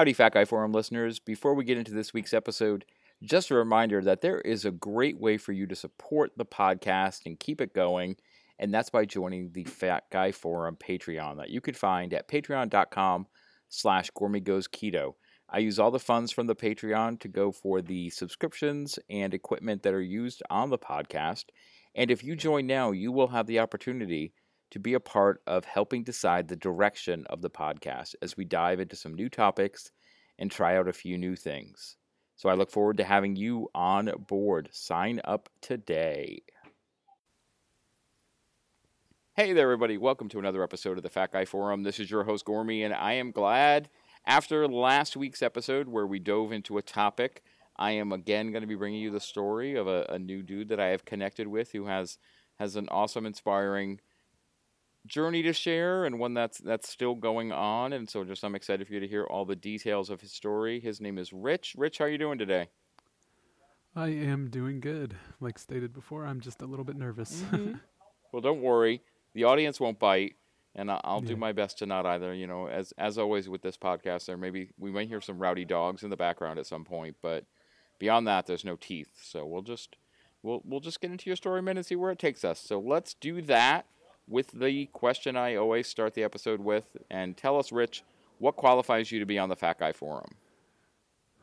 Howdy, Fat Guy Forum listeners. Before we get into this week's episode, just a reminder that there is a great way for you to support the podcast and keep it going, and that's by joining the Fat Guy Forum Patreon that you could find at patreon.com slash goes keto. I use all the funds from the Patreon to go for the subscriptions and equipment that are used on the podcast. And if you join now, you will have the opportunity to be a part of helping decide the direction of the podcast as we dive into some new topics and try out a few new things. So I look forward to having you on board. Sign up today. Hey there, everybody. Welcome to another episode of the Fat Guy Forum. This is your host, Gormy, and I am glad after last week's episode where we dove into a topic, I am again going to be bringing you the story of a, a new dude that I have connected with who has has an awesome, inspiring journey to share and one that's that's still going on and so just I'm excited for you to hear all the details of his story. His name is Rich. Rich, how are you doing today? I am doing good. Like stated before, I'm just a little bit nervous. Mm-hmm. well, don't worry. The audience won't bite and I'll Yeah. do my best to not either. You know, as as always with this podcast, there maybe we might hear some rowdy dogs in the background at some point, but beyond that, there's no teeth. So we'll just we'll we'll just get into your story a minute and see where it takes us. So let's do that with the question I always start the episode with, and tell us, Rich, what qualifies you to be on the Fat Guy Forum?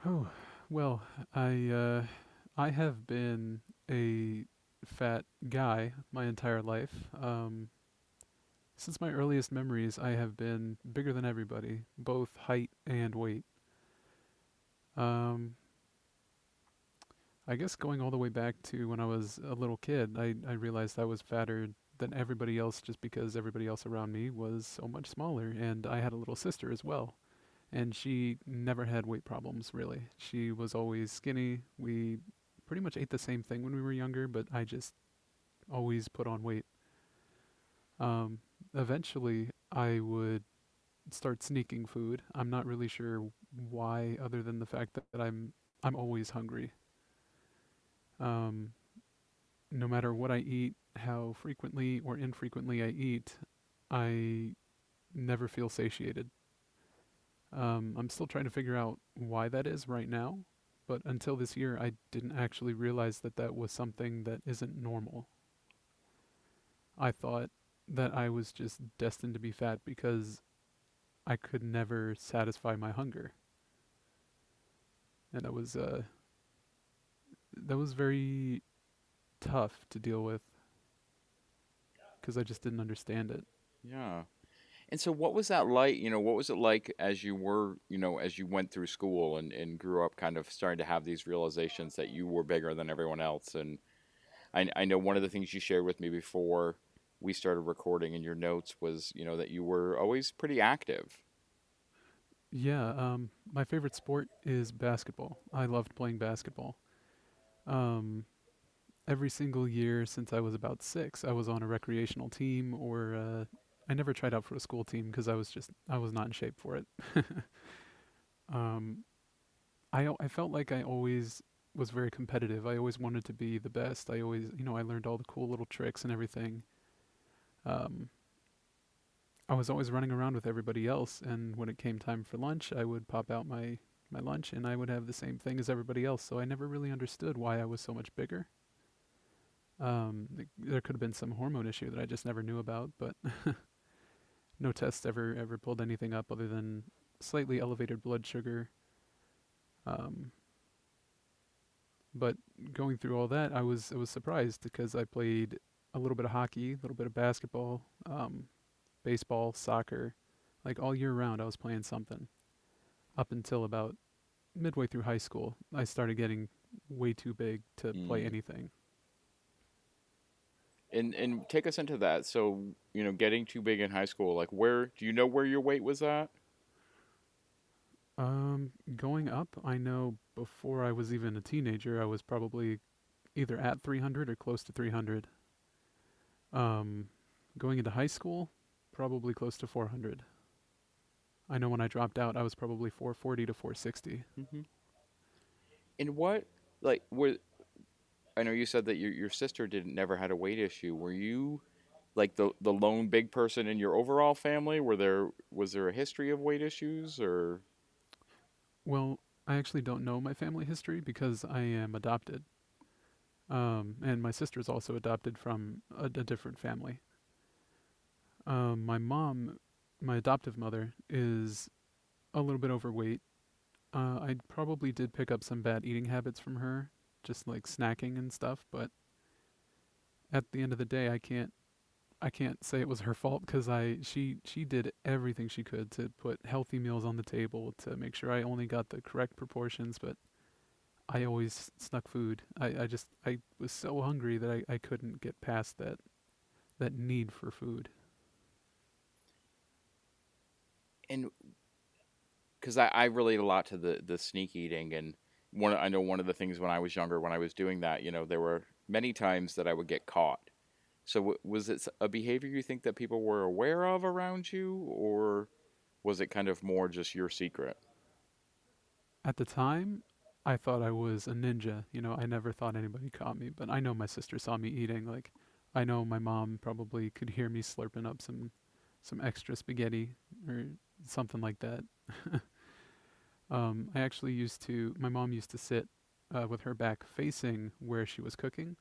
oh, well, I uh, I have been a fat guy my entire life. Um, since my earliest memories, I have been bigger than everybody, both height and weight. Um, I guess going all the way back to when I was a little kid, I, I realized I was fatter than everybody else just because everybody else around me was so much smaller. And I had a little sister as well. And she never had weight problems, really. She was always skinny. We pretty much ate the same thing when we were younger, but I just always put on weight. Um, eventually, I would start sneaking food. I'm not really sure why, other than the fact that, I'm I'm always hungry. Um, no matter what I eat, how frequently or infrequently I eat, I never feel satiated. Um, I'm still trying to figure out why that is right now, but until this year, I didn't actually realize that that was something that isn't normal. I thought that I was just destined to be fat because I could never satisfy my hunger. And that was uh that was very tough to deal with cuz I just didn't understand it. Yeah. And so what was that like, you know, what was it like as you were, you know, as you went through school and, and grew up kind of starting to have these realizations that you were bigger than everyone else? And I, I know one of the things you shared with me before we started recording in your notes was, you know, that you were always pretty active. Yeah, um my favorite sport is basketball. I loved playing basketball. Um every single year since I was about 6, I was on a recreational team or uh I never tried out for a school team because I was just I was not in shape for it. um, I I felt like I always was very competitive. I always wanted to be the best. I always you know I learned all the cool little tricks and everything. Um, I was always running around with everybody else, and when it came time for lunch, I would pop out my my lunch and I would have the same thing as everybody else. So I never really understood why I was so much bigger. Um, there could have been some hormone issue that I just never knew about, but no tests ever ever pulled anything up other than slightly elevated blood sugar. Um, but going through all that, I was I was surprised because I played a little bit of hockey, a little bit of basketball, um, baseball, soccer, like all year round. I was playing something. Up until about midway through high school, I started getting way too big to play Mm. anything. And and take us into that. So, you know, getting too big in high school, like where do you know where your weight was at? Um, going up, I know before I was even a teenager, I was probably either at 300 or close to 300. Um, going into high school, probably close to 400. I know when I dropped out, I was probably 440 to 460. Mm-hmm. And what, like, were I know you said that your your sister didn't never had a weight issue. Were you like the the lone big person in your overall family? Were there was there a history of weight issues or? Well, I actually don't know my family history because I am adopted. Um, and my sister's also adopted from a, a different family. Um, my mom, my adoptive mother, is a little bit overweight. Uh, I probably did pick up some bad eating habits from her, just like snacking and stuff. But at the end of the day, I can't, I can't say it was her fault because I she she did everything she could to put healthy meals on the table to make sure I only got the correct proportions. But I always snuck food. I, I just I was so hungry that I, I couldn't get past that that need for food. And because I, I relate a lot to the the sneak eating and one I know one of the things when I was younger when I was doing that you know there were many times that I would get caught. So was it a behavior you think that people were aware of around you, or was it kind of more just your secret? At the time, I thought I was a ninja. You know, I never thought anybody caught me, but I know my sister saw me eating. Like, I know my mom probably could hear me slurping up some some extra spaghetti or something like that. um, I actually used to. My mom used to sit uh, with her back facing where she was cooking,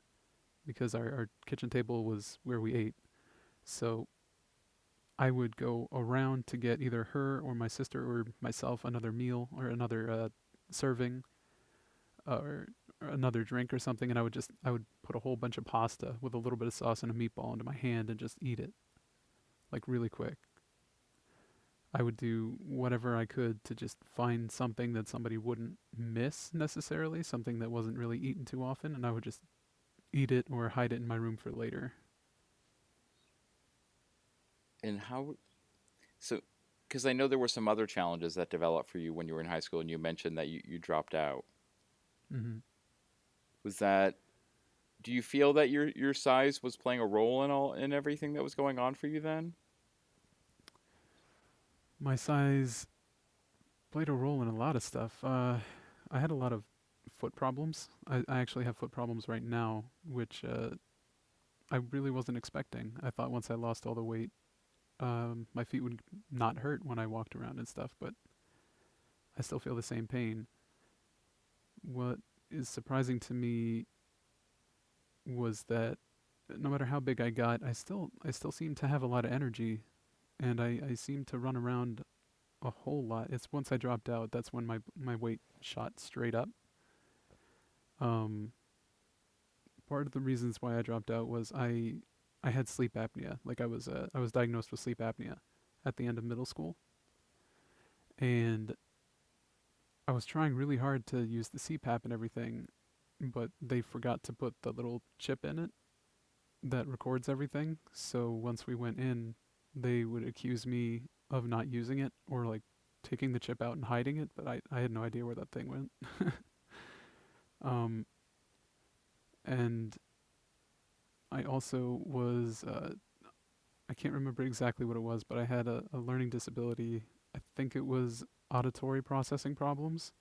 because our, our kitchen table was where we ate. So I would go around to get either her or my sister or myself another meal or another uh, serving uh, or, or another drink or something, and I would just I would put a whole bunch of pasta with a little bit of sauce and a meatball into my hand and just eat it, like really quick. I would do whatever I could to just find something that somebody wouldn't miss necessarily, something that wasn't really eaten too often, and I would just eat it or hide it in my room for later. And how? So, because I know there were some other challenges that developed for you when you were in high school, and you mentioned that you, you dropped out. Mm-hmm. Was that? Do you feel that your your size was playing a role in all in everything that was going on for you then? My size played a role in a lot of stuff. Uh, I had a lot of foot problems. I, I actually have foot problems right now, which uh, I really wasn't expecting. I thought once I lost all the weight, um, my feet would not hurt when I walked around and stuff, but I still feel the same pain. What is surprising to me was that no matter how big I got, I still I still seem to have a lot of energy, and I, I seem to run around a whole lot. It's once I dropped out, that's when my my weight shot straight up. Um, part of the reasons why I dropped out was I I had sleep apnea. Like I was uh, I was diagnosed with sleep apnea at the end of middle school, and I was trying really hard to use the CPAP and everything, but they forgot to put the little chip in it that records everything. So once we went in, they would accuse me of not using it or like taking the chip out and hiding it, but I, I had no idea where that thing went. um, and I also was, uh, I can't remember exactly what it was, but I had a, a learning disability. I think it was auditory processing problems.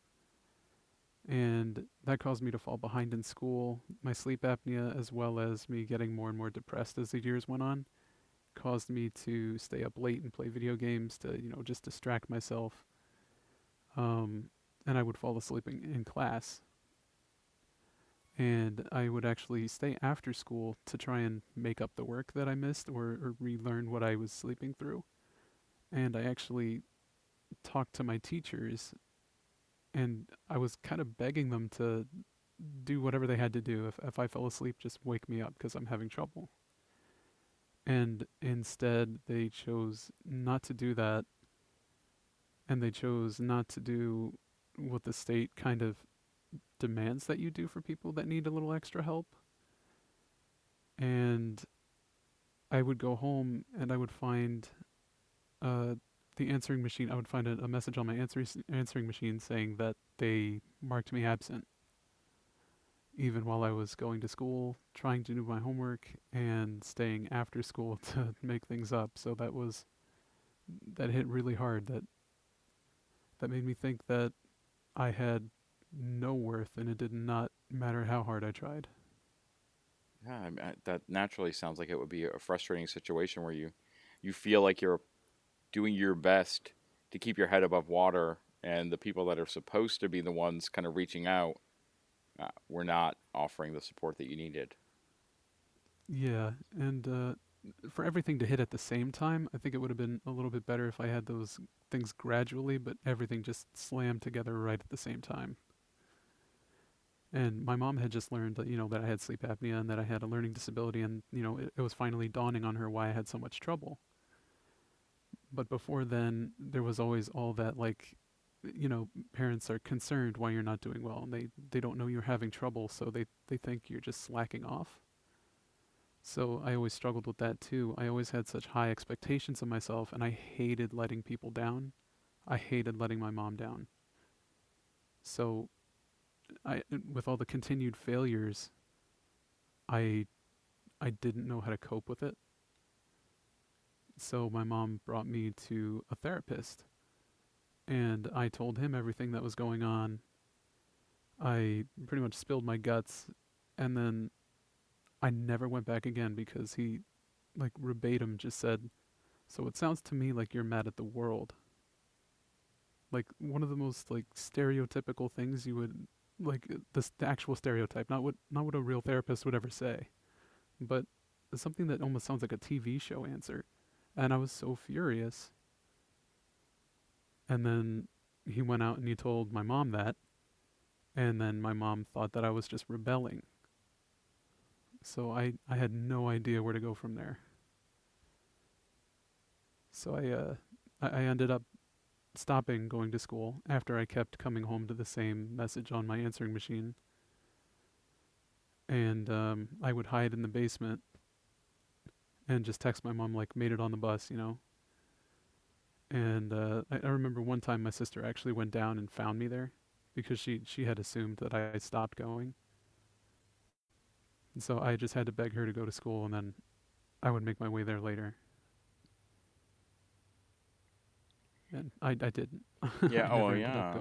And that caused me to fall behind in school. My sleep apnea, as well as me getting more and more depressed as the years went on, caused me to stay up late and play video games to, you know, just distract myself. Um, and I would fall asleep in, in class. And I would actually stay after school to try and make up the work that I missed or, or relearn what I was sleeping through. And I actually talked to my teachers and I was kind of begging them to do whatever they had to do. If, if I fell asleep, just wake me up because I'm having trouble. And instead, they chose not to do that. And they chose not to do what the state kind of demands that you do for people that need a little extra help. And I would go home and I would find uh, the answering machine. I would find a, a message on my answer, answering machine saying that they marked me absent even while I was going to school, trying to do my homework, and staying after school to make things up. So that was that hit really hard. That that made me think that I had no worth, and it did not matter how hard I tried. Yeah, I mean, that naturally sounds like it would be a frustrating situation where you you feel like you're doing your best to keep your head above water and the people that are supposed to be the ones kind of reaching out uh, were not offering the support that you needed. Yeah, and uh, for everything to hit at the same time, I think it would have been a little bit better if I had those things gradually, but everything just slammed together right at the same time. And my mom had just learned that, you know, that I had sleep apnea and that I had a learning disability, and, you know, it, it was finally dawning on her why I had so much trouble. But before then, there was always all that, like, you know, parents are concerned why you're not doing well, and they, they don't know you're having trouble, so they, they think you're just slacking off. So I always struggled with that too. I always had such high expectations of myself, and I hated letting people down. I hated letting my mom down. So, I with all the continued failures, I I didn't know how to cope with it. So my mom brought me to a therapist, and I told him everything that was going on. I pretty much spilled my guts, and then I never went back again because he, like, verbatim just said, So it sounds to me like you're mad at the world. Like, one of the most, like, stereotypical things you would, like, the, the actual stereotype, not what, not what a real therapist would ever say, but something that almost sounds like a TV show answer. And I was so furious. And then he went out and he told my mom that. And then my mom thought that I was just rebelling so I, I had no idea where to go from there. So I, uh, I, I ended up stopping going to school after I kept coming home to the same message on my answering machine. And um, I would hide in the basement and just text my mom like made it on the bus, you know. And uh, I, I remember one time my sister actually went down and found me there because she she had assumed that I stopped going. And so I just had to beg her to go to school, and then I would make my way there later. And I, I didn't. Yeah. oh, yeah.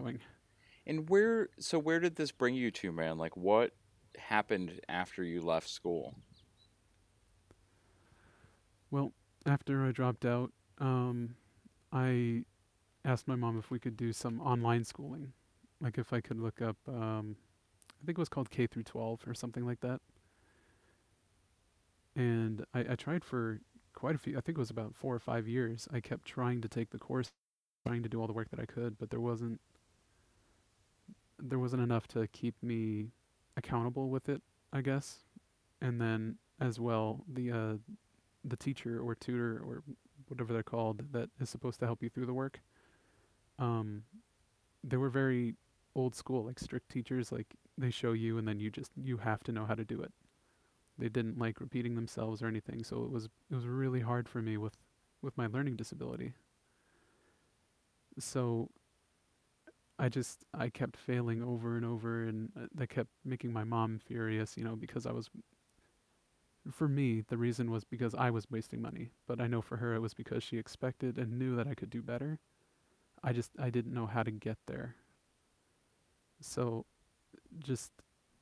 And where? So where did this bring you to, man? Like, what happened after you left school? Well, after I dropped out, um, I asked my mom if we could do some online schooling, like if I could look up. Um, I think it was called K through 12 or something like that and I, I tried for quite a few. I think it was about four or five years. I kept trying to take the course, trying to do all the work that I could, but there wasn't there wasn't enough to keep me accountable with it, I guess. And then as well, the uh, the teacher or tutor or whatever they're called that is supposed to help you through the work, um, they were very old school, like strict teachers. Like they show you, and then you just you have to know how to do it they didn't like repeating themselves or anything. So it was it was really hard for me with with my learning disability. So I just I kept failing over and over, and uh, that kept making my mom furious. You know, because I was. For me, the reason was because I was wasting money, but I know for her it was because she expected and knew that I could do better. I just I didn't know how to get there. So, just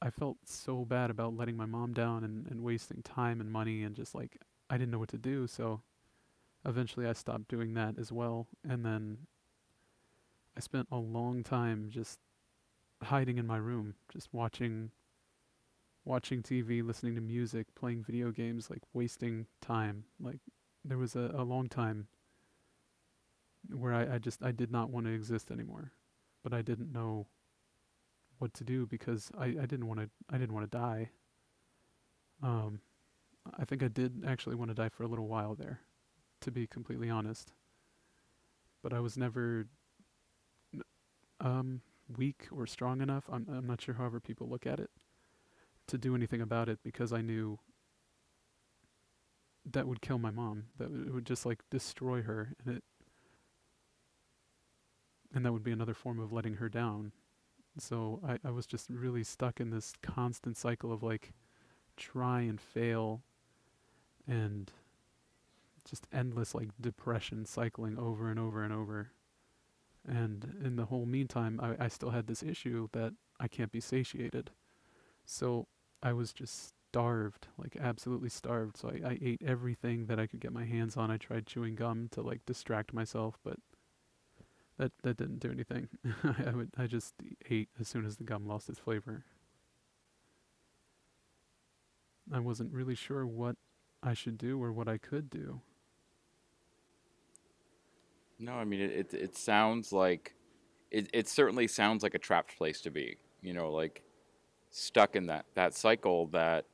I felt so bad about letting my mom down and, and wasting time and money and just like I didn't know what to do. So eventually I stopped doing that as well. And then I spent a long time just hiding in my room, just watching watching TV, listening to music, playing video games, like wasting time. Like there was a, a long time where I, I just I did not want to exist anymore. But I didn't know what to do because I, I didn't want to I didn't want to die. Um, I think I did actually want to die for a little while there, to be completely honest. But I was never um, weak or strong enough. I'm I'm not sure however people look at it to do anything about it because I knew that would kill my mom. That it would just like destroy her, and it and that would be another form of letting her down so I, I was just really stuck in this constant cycle of like try and fail and just endless like depression cycling over and over and over. And in the whole meantime, I, I still had this issue that I can't be satiated. So I was just starved, like absolutely starved. So I, I ate everything that I could get my hands on. I tried chewing gum to like distract myself, but That that didn't do anything. I would I just ate as soon as the gum lost its flavor. I wasn't really sure what I should do or what I could do. No, I mean it. It, it sounds like it. It certainly sounds like a trapped place to be. You know, like stuck in that that cycle that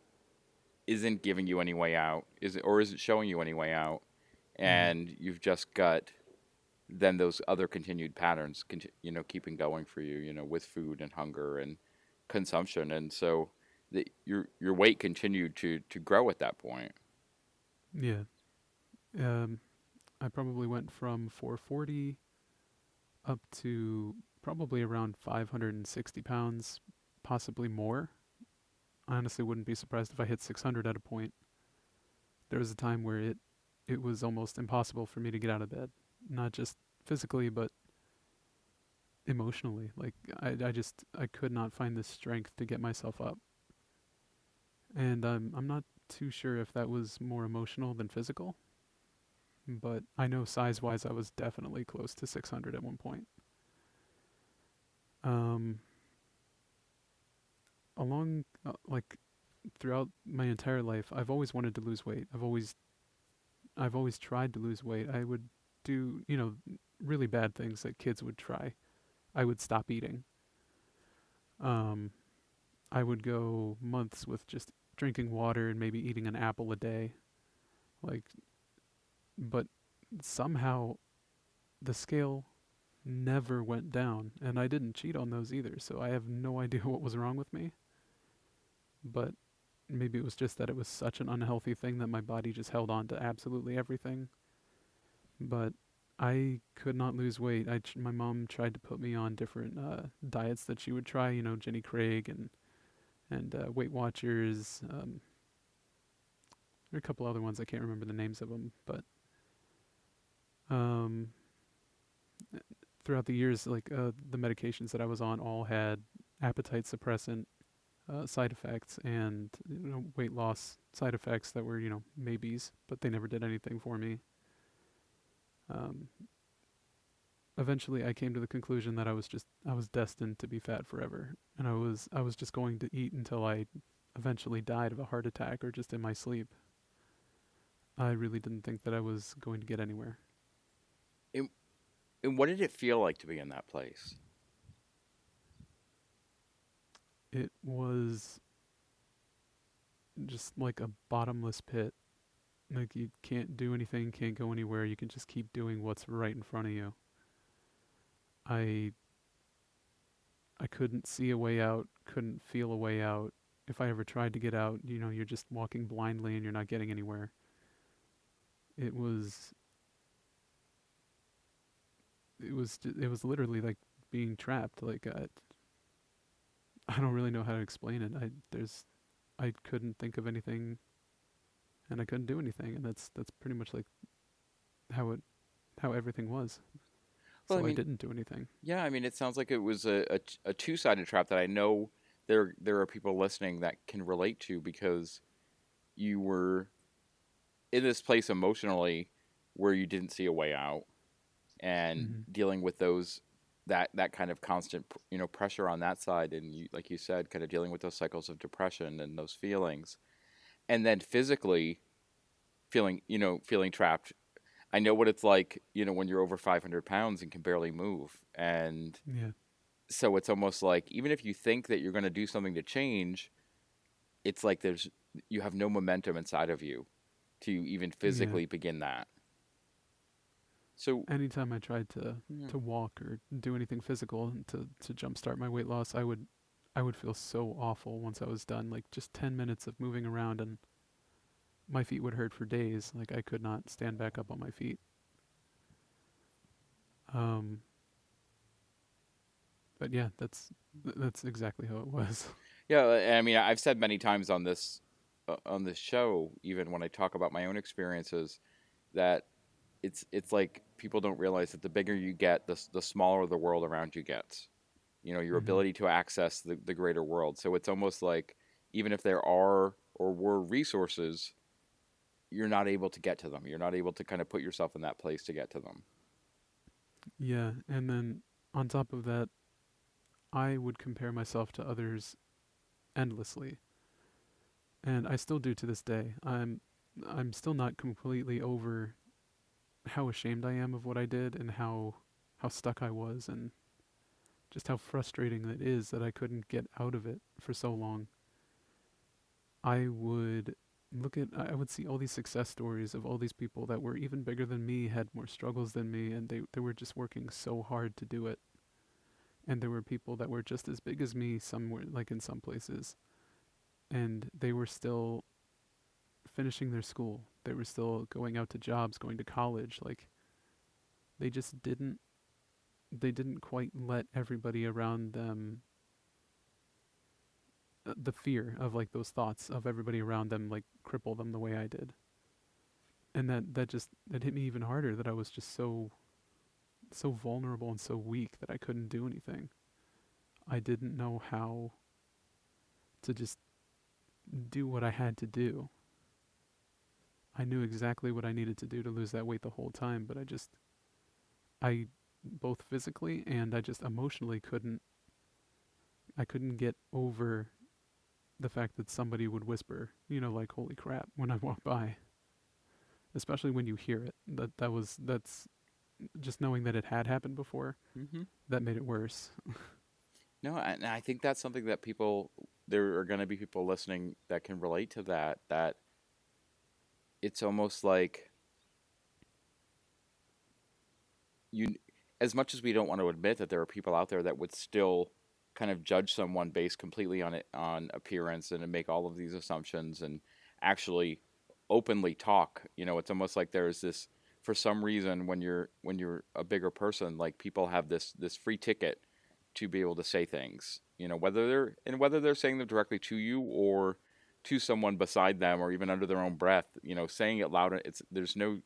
isn't giving you any way out, is it, or isn't showing you any way out, and you've just got then those other continued patterns, conti- you know, keeping going for you, you know, with food and hunger and consumption, and so the, your your weight continued to to grow at that point. Yeah. Um, I probably went from 440 up to probably around 560 pounds, possibly more. I honestly wouldn't be surprised if I hit 600 at a point. There was a time where it it was almost impossible for me to get out of bed, not just physically but emotionally. Like I I just I could not find the strength to get myself up. And I'm I'm not too sure if that was more emotional than physical. But I know size wise I was definitely close to 600 at one point. Um along uh, like throughout my entire life I've always wanted to lose weight. I've always I've always tried to lose weight. I would do, you know, really bad things that kids would try. I would stop eating. Um I would go months with just drinking water and maybe eating an apple a day. Like but somehow the scale never went down and I didn't cheat on those either. So I have no idea what was wrong with me. But maybe it was just that it was such an unhealthy thing that my body just held on to absolutely everything. But I could not lose weight. I ch- my mom tried to put me on different uh, diets that she would try, you know, Jenny Craig and and uh, Weight Watchers. Um, there are a couple other ones I can't remember the names of them, but um, throughout the years, like uh, the medications that I was on all had appetite suppressant uh, side effects and you know weight loss side effects that were you know maybes, but they never did anything for me. Um, eventually, I came to the conclusion that I was just I was destined to be fat forever, and I was I was just going to eat until I eventually died of a heart attack or just in my sleep. I really didn't think that I was going to get anywhere. And what did it feel like to be in that place? It was just like a bottomless pit. Like you can't do anything, can't go anywhere. You can just keep doing what's right in front of you. I I couldn't see a way out, couldn't feel a way out. If I ever tried to get out, you know, you're just walking blindly and you're not getting anywhere. It was it was it was literally like being trapped like uh, I don't really know how to explain it. I there's I couldn't think of anything and I couldn't do anything and that's that's pretty much like how it how everything was. Well, so I, mean- didn't do anything. Yeah, I mean, it sounds like it was a a two-sided trap that I know there there are people listening that can relate to because you were in this place emotionally where you didn't see a way out and Mhm. dealing with those that that kind of constant you know pressure on that side and you, like you said kind of dealing with those cycles of depression and those feelings. And then physically feeling you know feeling trapped. I know what it's like you know when you're over 500 pounds and can barely move. And Yeah. so it's almost like even if you think that you're going to do something to change it's like there's you have no momentum inside of you to even physically begin that so Anytime I tried to Yeah. to walk or do anything physical to to jumpstart my weight loss, I would I would feel so awful once I was done. Like just 10 minutes of moving around and my feet would hurt for days. Like I could not stand back up on my feet. Um But yeah, that's that's exactly how it was. Yeah, I mean, I've said many times on this uh, on this show, even when I talk about my own experiences, that it's it's like people don't realize that the bigger you get, the the smaller the world around you gets. You know, your Mhm. ability to access the, the greater world. So it's almost like even if there are or were resources, you're not able to get to them. You're not able to kind of put yourself in that place to get to them. Yeah, and then on top of that, I would compare myself to others endlessly. And I still do to this day. I'm I'm still not completely over how ashamed I am of what I did and how how stuck I was and just how frustrating it is that I couldn't get out of it for so long. I would look at I would see all these success stories of all these people that were even bigger than me, had more struggles than me, and they they were just working so hard to do it. And there were people that were just as big as me, somewhere like in some places, and they were still finishing their school. They were still going out to jobs, going to college. Like they just didn't they didn't quite let everybody around them uh, the fear of like those thoughts of everybody around them like cripple them the way I did. And that that just that hit me even harder that I was just so so vulnerable and so weak that I couldn't do anything. I didn't know how to just do what I had to do. I knew exactly what I needed to do to lose that weight the whole time, but I just I both physically and I just emotionally couldn't I couldn't get over the fact that somebody would whisper, you know, like holy crap when I walk by. Especially when you hear it. That that was that's just knowing that it had happened before. Mm-hmm. That made it worse. No, and I think that's something that people there are going to be people listening that can relate to that. That it's almost like you, as much as we don't want to admit that there are people out there that would still kind of judge someone based completely on it on appearance and make all of these assumptions and actually openly talk. You know, it's almost like there's this for some reason when you're when you're a bigger person, like people have this this free ticket to be able to say things. You know, whether they're and whether they're saying them directly to you or to someone beside them or even under their own breath. You know, saying it loud. It's there's no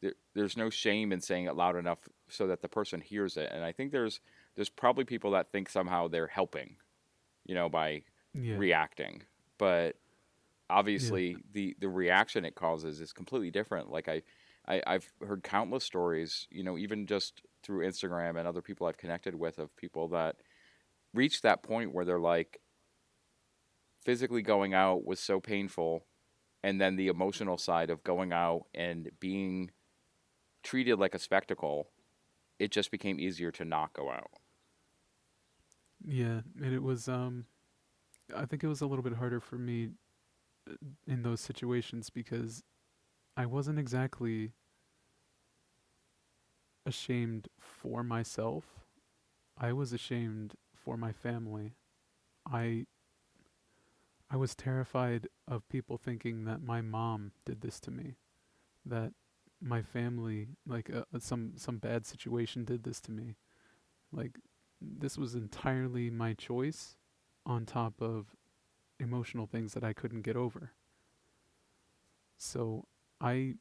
there, there's no shame in saying it loud enough so that the person hears it. And I think there's there's probably people that think somehow they're helping, you know, by yeah. reacting. But obviously, yeah. the the reaction it causes is completely different. Like I, I, I've heard countless stories, you know, even just through Instagram and other people I've connected with of people that reach that point where they're like, physically going out was so painful, and then the emotional side of going out and being treated like a spectacle, it just became easier to not go out. Yeah, and it was um I think it was a little bit harder for me uh, in those situations because I wasn't exactly ashamed for myself. I was ashamed for my family. I I was terrified of people thinking that my mom did this to me, that my family, like uh, uh some some bad situation, did this to me. Like this was entirely my choice, on top of emotional things that I couldn't get over. So I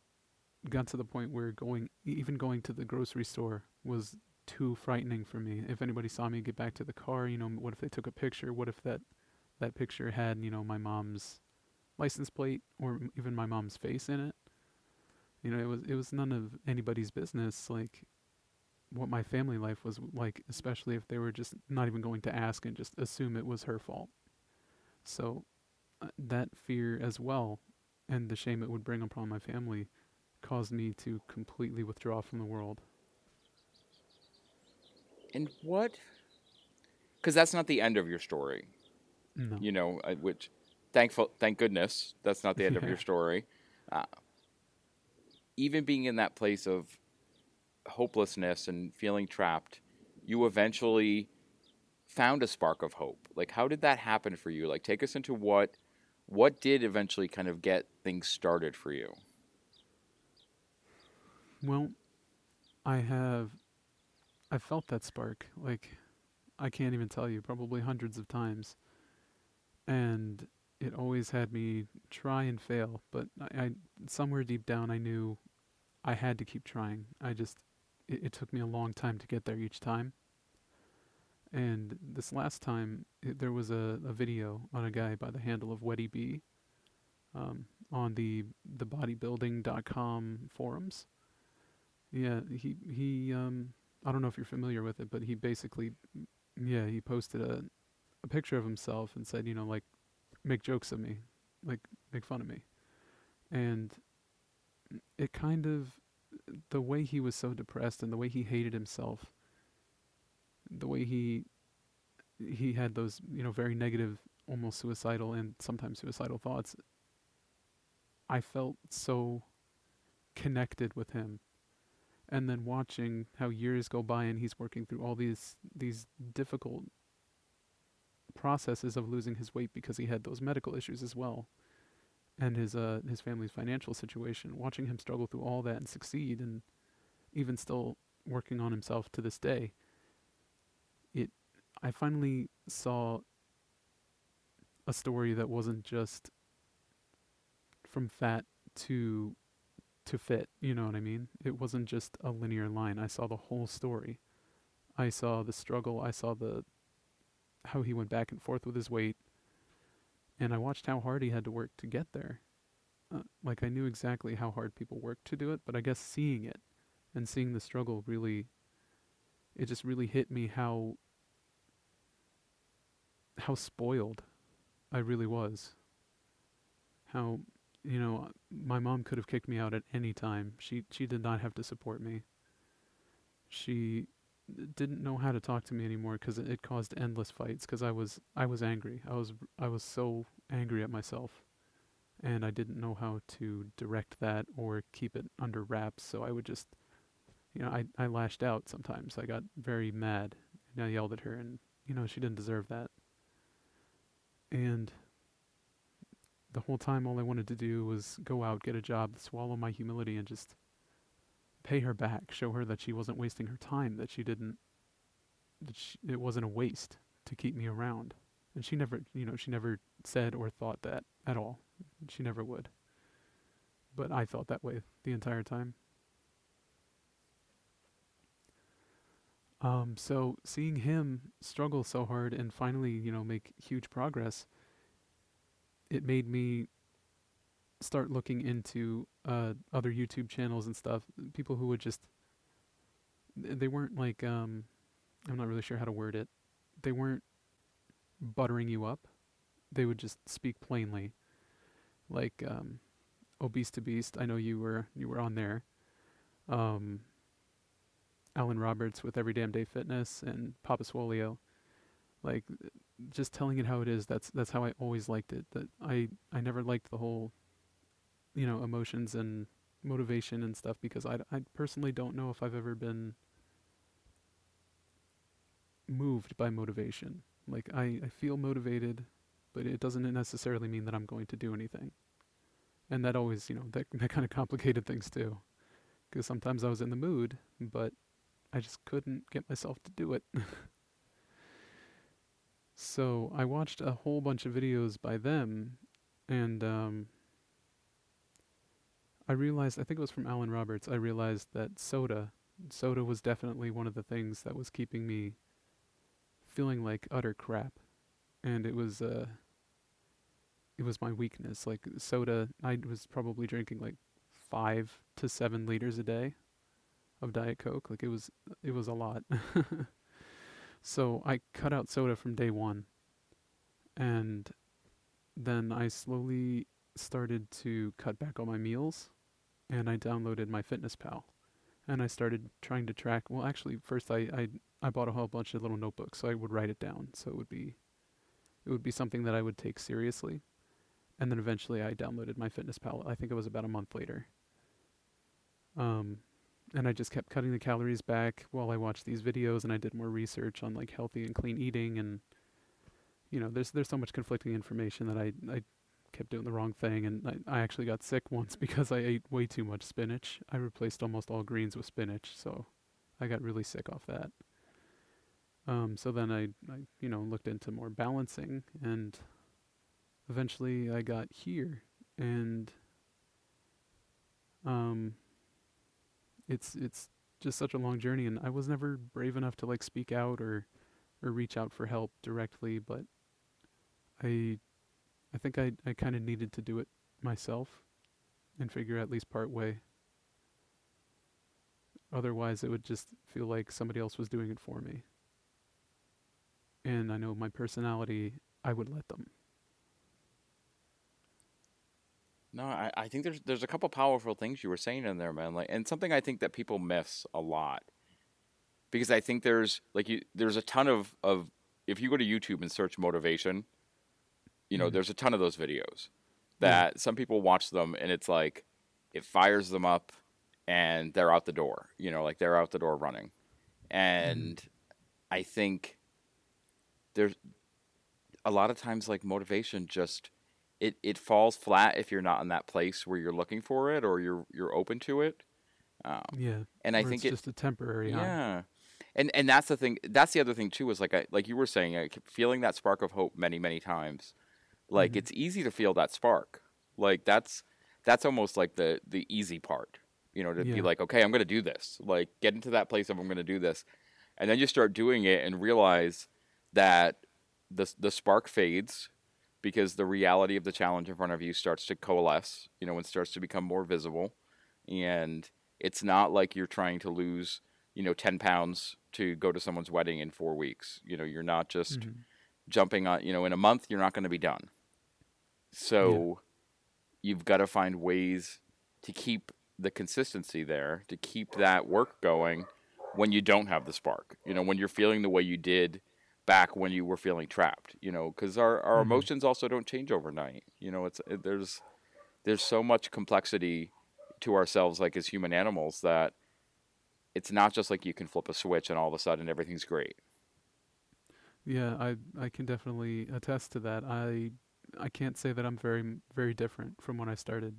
got to the point where going even going to the grocery store was too frightening for me. If anybody saw me get back to the car, you know, what if they took a picture? What if that that picture had, you know, my mom's license plate or even my mom's face in it? You know, it was it was none of anybody's business like what my family life was like, especially if they were just not even going to ask and just assume it was her fault. So uh, that fear as well and the shame it would bring upon my family caused me to completely withdraw from the world. And what? Because that's not the end of your story. No. You know, uh, which, thankful, thank goodness, that's not the end of your story. Uh, even being in that place of hopelessness and feeling trapped, you eventually found a spark of hope. Like, how did that happen for you? Like, take us into what what did eventually kind of get things started for you. Well, I have I felt that spark like I can't even tell you probably hundreds of times. And it always had me try and fail, but I, I somewhere deep down I knew I had to keep trying. I just it, it took me a long time to get there each time. And this last time, it, there was a, a video on a guy by the handle of Weddy B um, on the the bodybuilding.com forums, yeah, he he um I don't know if you're familiar with it, but he basically, yeah, he posted a, a picture of himself and said, you know, like, make jokes of me, like, make fun of me. And it kind of, the way he was so depressed and the way he hated himself, the way he, he had those, you know, very negative, almost suicidal and sometimes suicidal thoughts. I felt so connected with him and then watching how years go by and he's working through all these these difficult processes of losing his weight because he had those medical issues as well and his uh his family's financial situation watching him struggle through all that and succeed and even still working on himself to this day it I finally saw a story that wasn't just from fat to to fit, you know what I mean? It wasn't just a linear line. I saw the whole story. I saw the struggle, I saw the how he went back and forth with his weight, and I watched how hard he had to work to get there. Uh, like I knew exactly how hard people work to do it, but I guess seeing it and seeing the struggle really it just really hit me how how spoiled I really was. How you know, my mom could have kicked me out at any time. She she did not have to support me. She didn't know how to talk to me anymore because it, it, caused endless fights because I was I was angry. I was I was so angry at myself, and I didn't know how to direct that or keep it under wraps. So I would just, you know, I I lashed out sometimes. I got very mad and I yelled at her, and you know she didn't deserve that. And the whole time all I wanted to do was go out, get a job, swallow my humility and just pay her back, show her that she wasn't wasting her time, that she didn't that she, it wasn't a waste to keep me around. And she never, you know, she never said or thought that at all. She never would. But I felt that way the entire time. Um, so seeing him struggle so hard and finally, you know, make huge progress, it made me start looking into uh, other YouTube channels and stuff. People who would just they weren't like um, I'm not really sure how to word it. They weren't buttering you up. They would just speak plainly, like um, obese to beast. I know you were you were on there. Um, Alan Roberts with Every Damn Day Fitness and Papa Swolio. Like just telling it how it is. That's that's how I always liked it. That I I never liked the whole, you know, emotions and motivation and stuff because I I personally don't know if I've ever been moved by motivation. Like I I feel motivated, but it doesn't necessarily mean that I'm going to do anything. And that always, you know, that that kind of complicated things too. Because sometimes I was in the mood, but I just couldn't get myself to do it. So I watched a whole bunch of videos by them, and um, I realized, I think it was from Alan Roberts, I realized that soda, soda was definitely one of the things that was keeping me feeling like utter crap. And it was, uh, it was my weakness. Like soda, I was probably drinking like five to seven liters a day of Diet Coke. Like it was, it was a lot. So I cut out soda from day one. And then I slowly started to cut back on my meals and I downloaded MyFitnessPal, And I started trying to track well actually first I, I I bought a whole bunch of little notebooks so I would write it down so it would be it would be something that I would take seriously. And then eventually I downloaded MyFitnessPal. I think it was about a month later. Um and I just kept cutting the calories back while I watched these videos and I did more research on like healthy and clean eating and you know there's there's so much conflicting information that I I kept doing the wrong thing and I, I actually got sick once because I ate way too much spinach. I replaced almost all greens with spinach, so I got really sick off that. Um, so then I, I you know looked into more balancing and eventually I got here and um it's it's just such a long journey and I was never brave enough to like speak out or or reach out for help directly, but I I think I I kind of needed to do it myself and figure at least part way Otherwise, it would just feel like somebody else was doing it for me. And I know my personality, I would let them. No, I, I think there's there's a couple powerful things you were saying in there, man. Like, and something I think that people miss a lot, because I think there's like you there's a ton of of if you go to YouTube and search motivation, you know, Mhm. there's a ton of those videos Yeah. that some people watch them and it's like it fires them up and they're out the door. You know, like they're out the door running, and I think there's a lot of times like motivation just it, it falls flat if you're not in that place where you're looking for it or you're you're open to it. Um, Yeah. and I think it's it just a temporary high. yeah. And and that's the thing. That's the other thing too. Is like I like you were saying, I kept feeling that spark of hope many many times. Like Mhm. it's easy to feel that spark. Like that's that's almost like the the easy part. You know, to be like, okay, I'm going to do this. Like get into that place of I'm going to do this, and then you start doing it and realize that the the spark fades because the reality of the challenge in front of you starts to coalesce. You know, and starts to become more visible, and it's not like you're trying to lose you know 10 pounds to go to someone's wedding in four weeks you know you're not just Mhm. jumping on you know in a month you're not going to be done so you've got to find ways to keep the consistency there to keep that work going when you don't have the spark you know when you're feeling the way you did back when you were feeling trapped you know because our, our Mhm. emotions also don't change overnight you know it's it, there's there's so much complexity to ourselves like as human animals that it's not just like you can flip a switch and all of a sudden everything's great Yeah, I I can definitely attest to that. I I can't say that I'm very very different from when I started.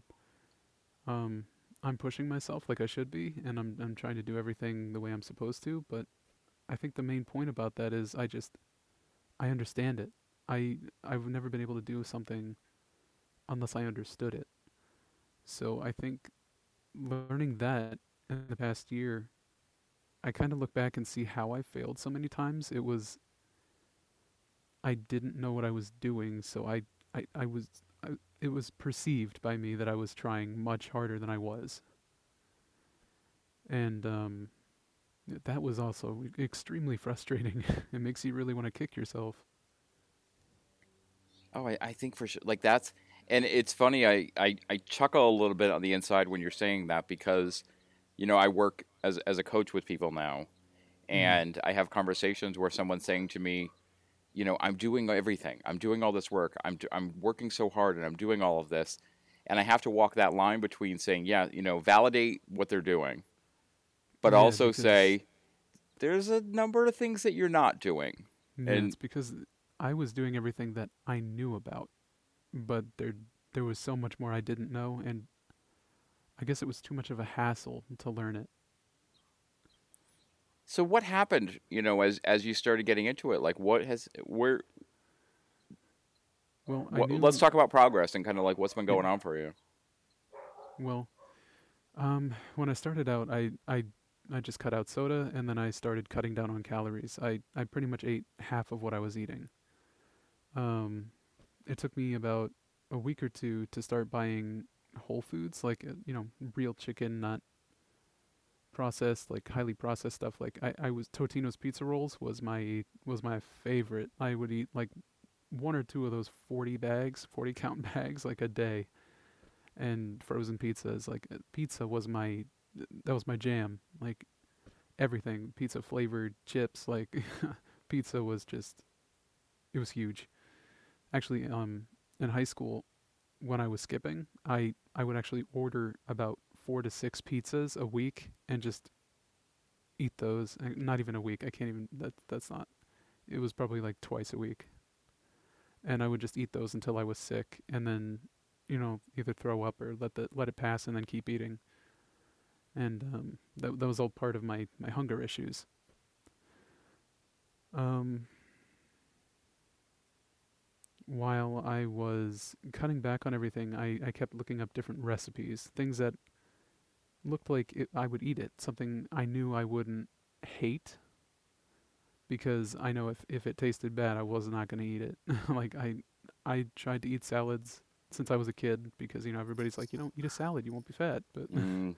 Um, I'm pushing myself like I should be, and I'm I'm trying to do everything the way I'm supposed to. But I think the main point about that is I just I understand it. I I've never been able to do something unless I understood it. So I think learning that in the past year, I kind of look back and see how I failed so many times. It was I didn't know what I was doing, so I I, I was I, it was perceived by me that I was trying much harder than I was. And um that was also extremely frustrating. it makes you really want to kick yourself. Oh, I, I think for sure. Like that's, and it's funny. I, I, I chuckle a little bit on the inside when you're saying that because, you know, I work as as a coach with people now, and I have conversations where someone's saying to me, you know, I'm doing everything. I'm doing all this work. I'm do- I'm working so hard, and I'm doing all of this, and I have to walk that line between saying, yeah, you know, validate what they're doing, but Yeah, also say, there's a number of things that you're not doing. Yeah, And- it's because I was doing everything that I knew about, but there there was so much more I didn't know, and I guess it was too much of a hassle to learn it. So what happened, you know, as as you started getting into it? Like what has where Well, I what, let's talk about progress and kind of like what's been Yeah. going on for you. Well, um, when I started out, I I I just cut out soda, and then I started cutting down on calories. I I pretty much ate half of what I was eating. Um, it took me about a week or two to start buying whole foods, like uh, you know, real chicken, not processed, like highly processed stuff. Like I, I was Totino's pizza rolls was my was my favorite. I would eat like one or two of those forty bags, forty count bags, like a day and frozen pizzas. Like uh, pizza was my that was my jam. Like everything, pizza flavored chips. Like pizza was just it was huge. Actually, um, in high school, when I was skipping, I I would actually order about four to six pizzas a week and just eat those. Not even a week. I can't even. That that's not. It was probably like twice a week. And I would just eat those until I was sick, and then you know, either throw up or let the let it pass and then keep eating. And um, that that was all part of my my hunger issues. Um, while I was cutting back on everything, I I kept looking up different recipes, things that looked like it, I would eat it, something I knew I wouldn't hate. Because I know if if it tasted bad, I was not going to eat it. like I I tried to eat salads since I was a kid because you know everybody's like you know eat a salad you won't be fat but Mm,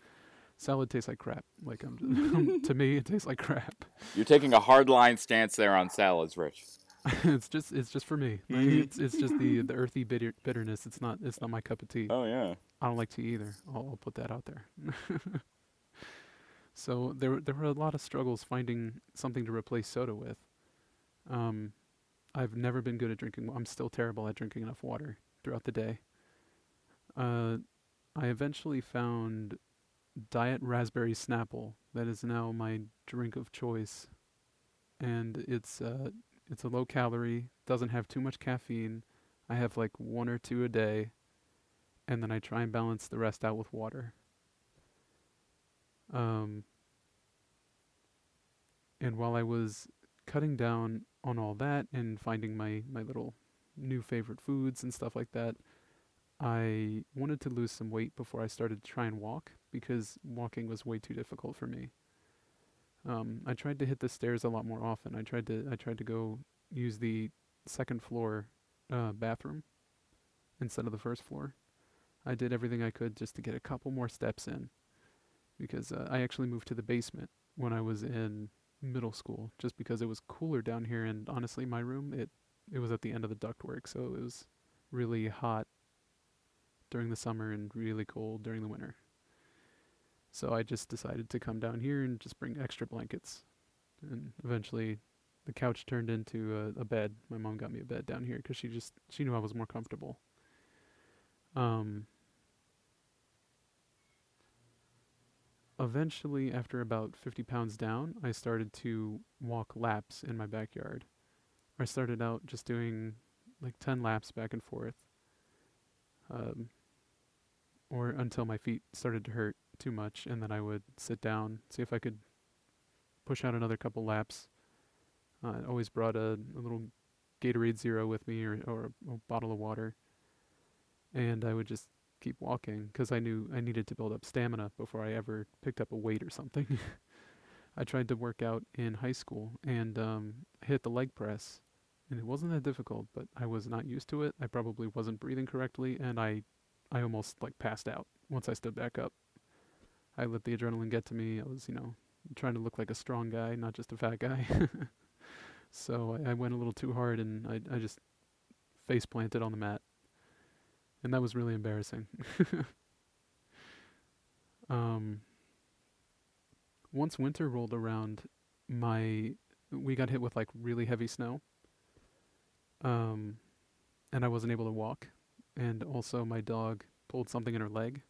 salad tastes like crap. Like I'm, to me, it tastes like crap. You're taking a hard line stance there on salads, Rich. it's just it's just for me. Like, Mhm. it's it's just the the earthy bitter, bitterness. It's not it's not my cup of tea. Oh yeah. I don't like tea either. I'll, I'll put that out there. so there were- there were a lot of struggles finding something to replace soda with. Um, I've never been good at drinking. I'm still terrible at drinking enough water throughout the day. Uh, I eventually found Diet Raspberry Snapple. That is now my drink of choice, and it's uh, it's a low calorie, doesn't have too much caffeine. I have like one or two a day and then I try and balance the rest out with water. Um, and while I was cutting down on all that and finding my, my little new favorite foods and stuff like that, I wanted to lose some weight before I started to try and walk because walking was way too difficult for me. Um, I tried to hit the stairs a lot more often. I tried to I tried to go use the second floor uh, bathroom instead of the first floor. I did everything I could just to get a couple more steps in because uh, I actually moved to the basement when I was in middle school just because it was cooler down here and honestly my room it it was at the end of the ductwork so it was really hot during the summer and really cold during the winter. So I just decided to come down here and just bring extra blankets. And eventually the couch turned into a, a bed. My mom got me a bed down here because she just she knew I was more comfortable. Um, eventually, after about 50 pounds down, I started to walk laps in my backyard. I started out just doing like 10 laps back and forth, um, or until my feet started to hurt too much, and then I would sit down, see if I could push out another couple laps. Uh, I always brought a, a little Gatorade Zero with me or, or a, a bottle of water and I would just keep walking because I knew I needed to build up stamina before I ever picked up a weight or something. I tried to work out in high school and um, hit the leg press, and it wasn't that difficult, but I was not used to it. I probably wasn't breathing correctly, and I, I almost like passed out once I stood back up. I let the adrenaline get to me. I was, you know, trying to look like a strong guy, not just a fat guy. so I, I went a little too hard, and I, I just face planted on the mat and that was really embarrassing. um, once winter rolled around, my we got hit with like really heavy snow. Um, and I wasn't able to walk, and also my dog pulled something in her leg.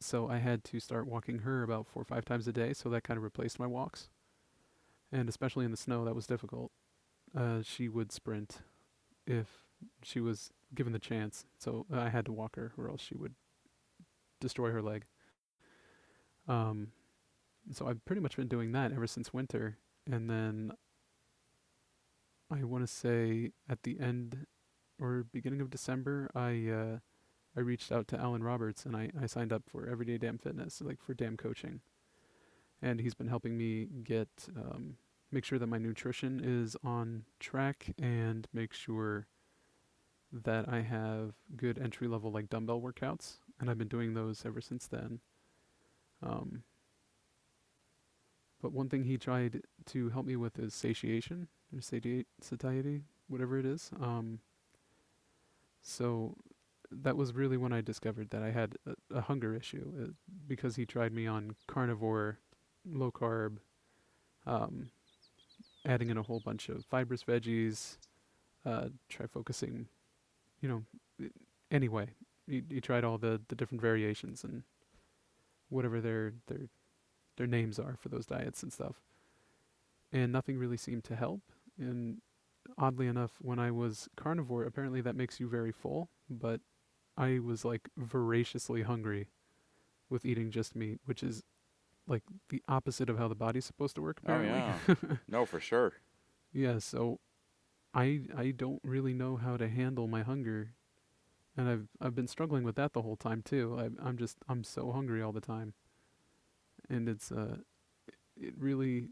So I had to start walking her about four or five times a day. So that kind of replaced my walks, and especially in the snow, that was difficult. Uh, she would sprint if she was given the chance. So I had to walk her, or else she would destroy her leg. Um, so I've pretty much been doing that ever since winter, and then I want to say at the end or beginning of December, I uh, I reached out to Alan Roberts and I, I signed up for Everyday Damn Fitness, like for Damn Coaching, and he's been helping me get um, make sure that my nutrition is on track and make sure that I have good entry level like dumbbell workouts, and I've been doing those ever since then. Um, but one thing he tried to help me with is satiation or sati- satiety, whatever it is. Um, so that was really when I discovered that I had a, a hunger issue uh, because he tried me on carnivore, low carb, um, adding in a whole bunch of fibrous veggies, uh, try focusing you know, anyway, he, he tried all the, the different variations and whatever their their their names are for those diets and stuff. And nothing really seemed to help. And oddly enough, when I was carnivore, apparently that makes you very full, but I was like voraciously hungry with eating just meat, which is like the opposite of how the body's supposed to work Oh yeah. no, for sure. Yeah, so I I don't really know how to handle my hunger, and I've I've been struggling with that the whole time too. I I'm just I'm so hungry all the time, and it's uh, it really,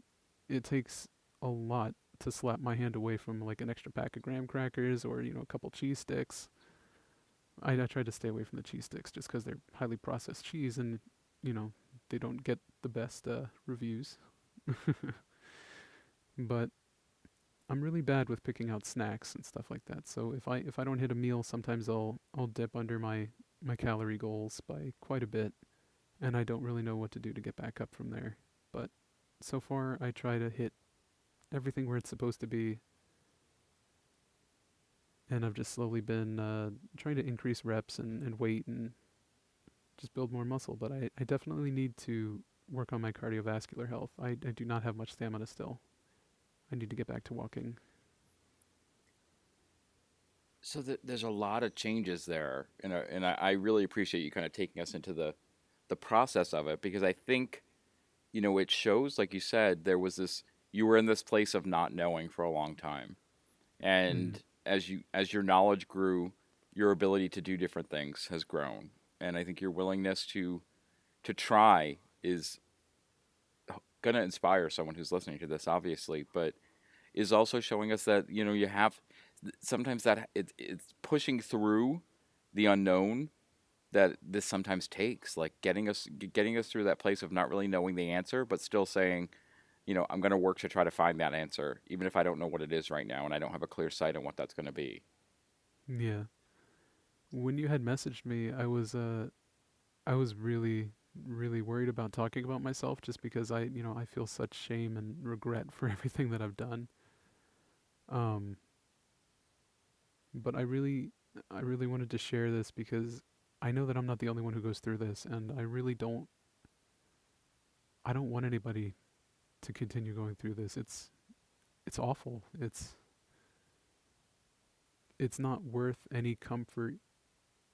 it takes a lot to slap my hand away from like an extra pack of graham crackers or you know a couple cheese sticks. I I try to stay away from the cheese sticks just 'cause they're highly processed cheese and you know they don't get the best uh, reviews. but I'm really bad with picking out snacks and stuff like that. So if I if I don't hit a meal, sometimes I'll I'll dip under my my calorie goals by quite a bit, and I don't really know what to do to get back up from there. But so far, I try to hit everything where it's supposed to be, and I've just slowly been uh, trying to increase reps and, and weight and just build more muscle. But I, I definitely need to work on my cardiovascular health. I, I do not have much stamina still. I need to get back to walking. So th- there's a lot of changes there, and uh, and I, I really appreciate you kind of taking us into the the process of it because I think, you know, it shows, like you said, there was this you were in this place of not knowing for a long time, and mm. As you as your knowledge grew, your ability to do different things has grown, and I think your willingness to to try is going to inspire someone who's listening to this, obviously, but is also showing us that you know you have sometimes that it, it's pushing through the unknown that this sometimes takes, like getting us getting us through that place of not really knowing the answer, but still saying, you know, I'm going to work to try to find that answer, even if I don't know what it is right now and I don't have a clear sight on what that's going to be. Yeah. When you had messaged me, I was uh, I was really really worried about talking about myself just because I, you know, I feel such shame and regret for everything that I've done. Um, but I really, I really wanted to share this because I know that I'm not the only one who goes through this, and I really don't. I don't want anybody to continue going through this. It's, it's awful. It's. It's not worth any comfort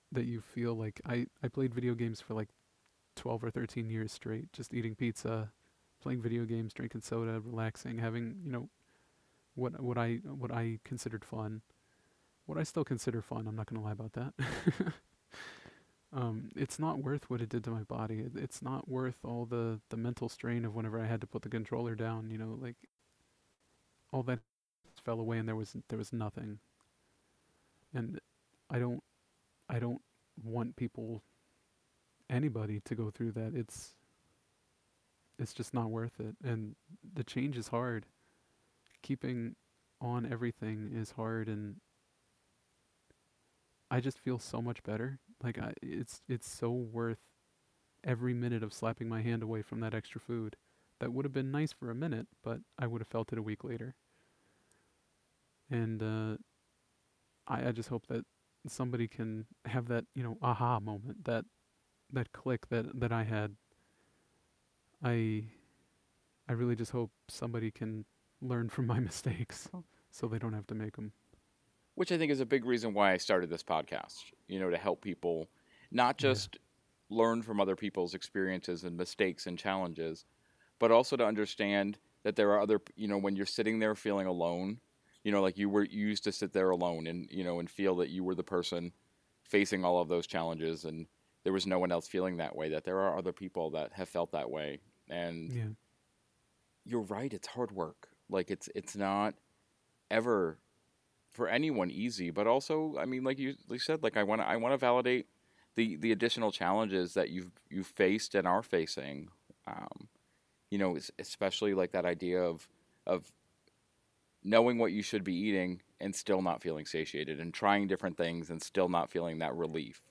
that you feel like I, I played video games for like 12 or 13 years straight, just eating pizza, playing video games, drinking soda, relaxing, having, you know, what what I what I considered fun. What I still consider fun, I'm not going to lie about that. um, it's not worth what it did to my body. It, it's not worth all the the mental strain of whenever I had to put the controller down, you know, like all that fell away and there was there was nothing. And I don't I don't want people anybody to go through that. It's it's just not worth it. And the change is hard. Keeping on everything is hard and I just feel so much better. Like I it's it's so worth every minute of slapping my hand away from that extra food. That would have been nice for a minute, but I would have felt it a week later. And uh I I just hope that somebody can have that, you know, aha moment that that click that that I had. I I really just hope somebody can learn from my mistakes so they don't have to make them. Which I think is a big reason why I started this podcast, you know, to help people not just yeah. learn from other people's experiences and mistakes and challenges, but also to understand that there are other, you know, when you're sitting there feeling alone, you know, like you were you used to sit there alone and, you know, and feel that you were the person facing all of those challenges and there was no one else feeling that way. That there are other people that have felt that way, and yeah. you're right. It's hard work. Like it's it's not ever for anyone easy, but also, I mean, like you, like you said, like I want to I want to validate the the additional challenges that you've you've faced and are facing. Um, you know, especially like that idea of of knowing what you should be eating and still not feeling satiated, and trying different things and still not feeling that relief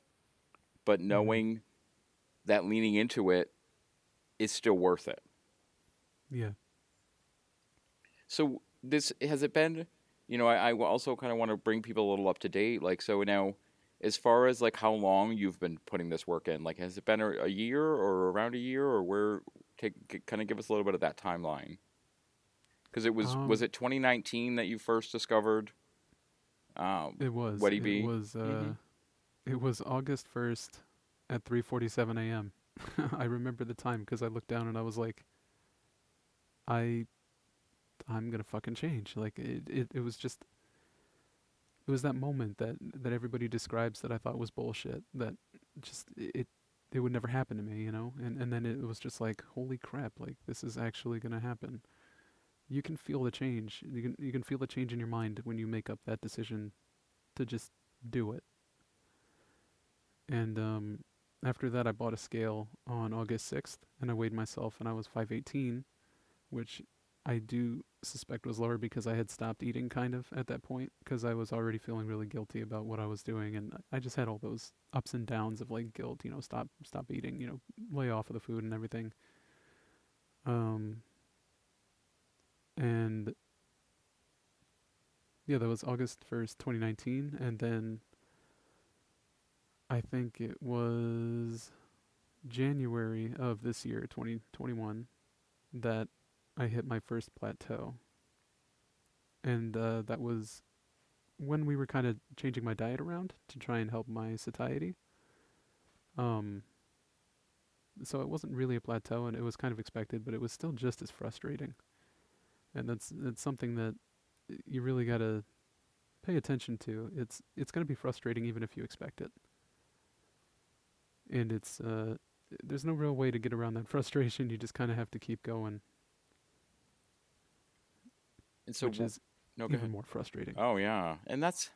but mm-hmm. knowing that leaning into it is still worth it. Yeah. So this has it been, you know, I, I also kind of want to bring people a little up to date. Like, so now, as far as like how long you've been putting this work in, like, has it been a, a year or around a year, or where? Take kind of give us a little bit of that timeline. Because it was um, was it 2019 that you first discovered? Um, it was. What It be? was. Uh, mm-hmm. It was August 1st at 3:47 a.m. I remember the time because I looked down and I was like, I, I'm gonna fucking change. Like it, it, it was just, it was that moment that that everybody describes that I thought was bullshit. That just it, it would never happen to me, you know. And and then it was just like, holy crap! Like this is actually gonna happen. You can feel the change. You can you can feel the change in your mind when you make up that decision to just do it and um, after that, I bought a scale on August 6th, and I weighed myself, and I was 518, which I do suspect was lower because I had stopped eating kind of at that point because I was already feeling really guilty about what I was doing, and I just had all those ups and downs of like guilt, you know, stop stop eating, you know, lay off of the food and everything. Um, and yeah, that was August 1st, 2019. And then I think it was January of this year, 2021, that I hit my first plateau. And uh, that was when we were kind of changing my diet around to try and help my satiety. Um, so it wasn't really a plateau, and it was kind of expected, but it was still just as frustrating. And that's that's something that you really got to pay attention to. It's it's to be frustrating even if you expect it. And it's uh, there's no real way to get around that frustration. You just kind of have to keep going. And so which is no, even ahead. more frustrating. Oh yeah, and that's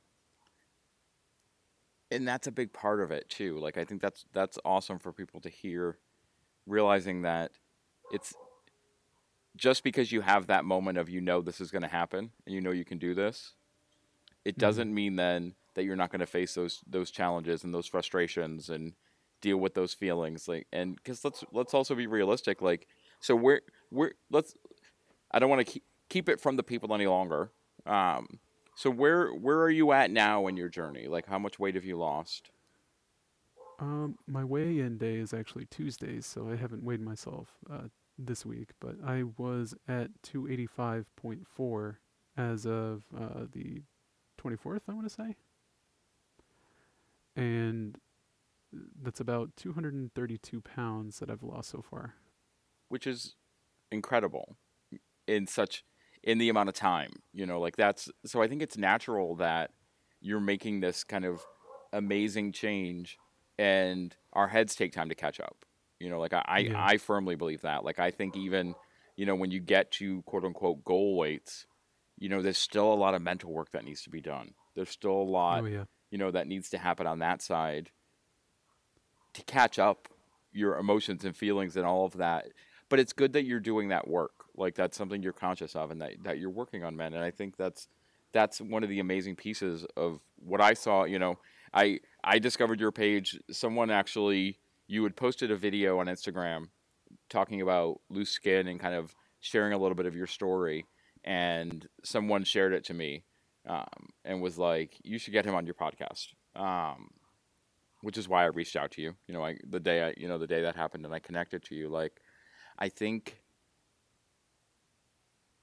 and that's a big part of it too. Like I think that's that's awesome for people to hear, realizing that it's just because you have that moment of you know this is going to happen and you know you can do this, it Mhm. doesn't mean then that you're not going to face those those challenges and those frustrations and deal with those feelings. Like and because let's let's also be realistic. Like so we're we're let's I don't want to keep keep it from the people any longer. Um, so where where are you at now in your journey? Like how much weight have you lost? Um, my weigh-in day is actually Tuesdays, so I haven't weighed myself uh, this week, but I was at 285.4 as of uh, the 24th, I want to say. And that's about 232 pounds that I've lost so far. Which is incredible in such in the amount of time. You know, like that's so I think it's natural that you're making this kind of amazing change and our heads take time to catch up. You know, like I, I, Yeah. I firmly believe that. Like I think even, you know, when you get to quote unquote goal weights, you know, there's still a lot of mental work that needs to be done. There's still a lot Oh yeah. you know that needs to happen on that side to catch up your emotions and feelings and all of that but it's good that you're doing that work like that's something you're conscious of and that, that you're working on men and i think that's that's one of the amazing pieces of what i saw you know i i discovered your page someone actually you had posted a video on instagram talking about loose skin and kind of sharing a little bit of your story and someone shared it to me um, and was like, "You should get him on your podcast." Um, which is why I reached out to you. You know, I, the day I, you know, the day that happened, and I connected to you. Like, I think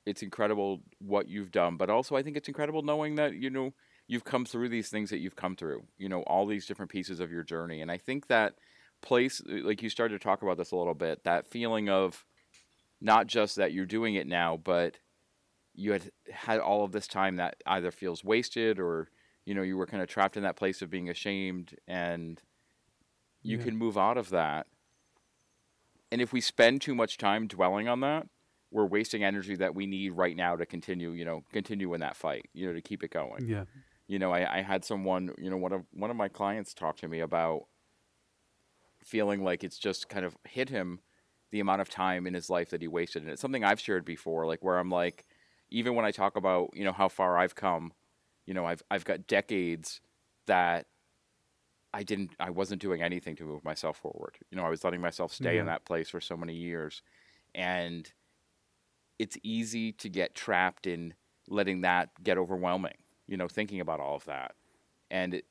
it's incredible what you've done, but also I think it's incredible knowing that you know you've come through these things that you've come through. You know, all these different pieces of your journey, and I think that place, uh, like you started to talk about this a little bit, that feeling of not just that you're doing it now, but you had had all of this time that either feels wasted or you know you were kind of trapped in that place of being ashamed and you Yeah. can move out of that and if we spend too much time dwelling on that we're wasting energy that we need right now to continue you know continue in that fight you know to keep it going. Yeah. you know I, I had someone you know one of one of my clients talk to me about feeling like it's just kind of hit him the amount of time in his life that he wasted. And it's something i've shared before like where i'm like even when i talk about you know how far i've come you know i've i've got decades that i didn't i wasn't doing anything to move myself forward. You know i was letting myself stay in that place for so many years. And it's easy to get trapped in letting that get overwhelming you know thinking about all of that. And it,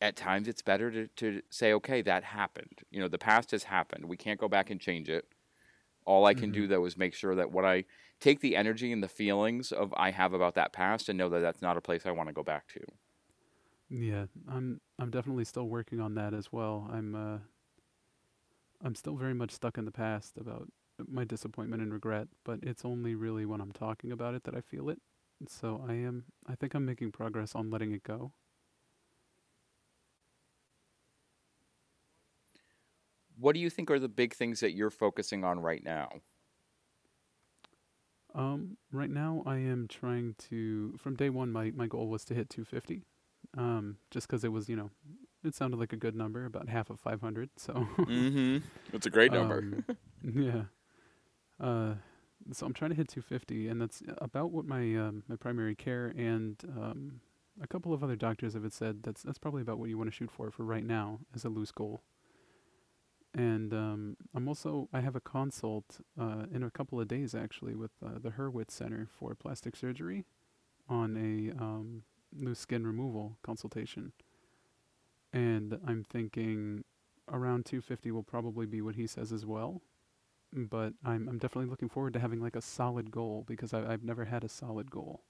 at times it's better to, to say okay that happened. You know the past has happened. We can't go back and change it. All i can do Mhm. though is make sure that what i take the energy and the feelings of i have about that past and know that that's not a place i want to go back to. Yeah, I'm I'm definitely still working on that as well. I'm uh I'm still very much stuck in the past about my disappointment and regret, but it's only really when I'm talking about it that I feel it. So I am I think I'm making progress on letting it go. what do you think are the big things that you're focusing on right now Um right now I am trying to from day 1 my my goal was to hit 250. Um just cuz it was, you know, it sounded like a good number, about half of 500. So mm-hmm. It's a great number. Um, yeah. Uh, so I'm trying to hit 250, and that's about what my um, my primary care and um, a couple of other doctors have said. That's that's probably about what you want to shoot for for right now as a loose goal. And um, I'm also I have a consult uh, in a couple of days actually with uh, the Hurwitz Center for Plastic Surgery on a um, loose skin removal consultation. And I'm thinking around 250 will probably be what he says as well. But I'm I'm definitely looking forward to having like a solid goal because I, I've never had a solid goal.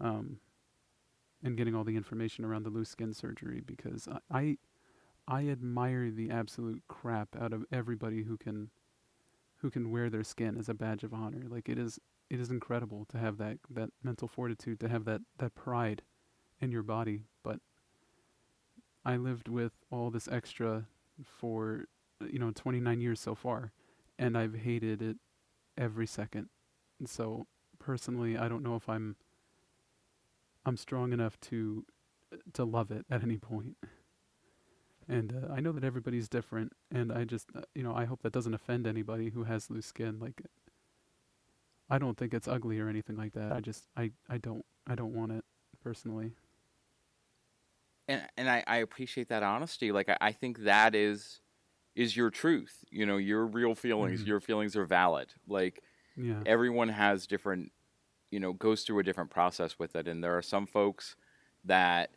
Um, and getting all the information around the loose skin surgery because I, I I admire the absolute crap out of everybody who can who can wear their skin as a badge of honor. Like it is it is incredible to have that that mental fortitude, to have that that pride in your body. But I lived with all this extra for you know 29 years so far, and I've hated it every second. And so personally, I don't know if I'm I'm strong enough to to love it at any point. and uh, I know that everybody's different, and I just uh, you know I hope that doesn't offend anybody who has loose skin. Like, I don't think it's ugly or anything like that. I just I I don't I don't want it personally. And and I, I appreciate that honesty. Like I, I think that is is your truth. You know, your real feelings. Mm-hmm. Your feelings are valid. Like Yeah. everyone has different you know goes through a different process with it and there are some folks that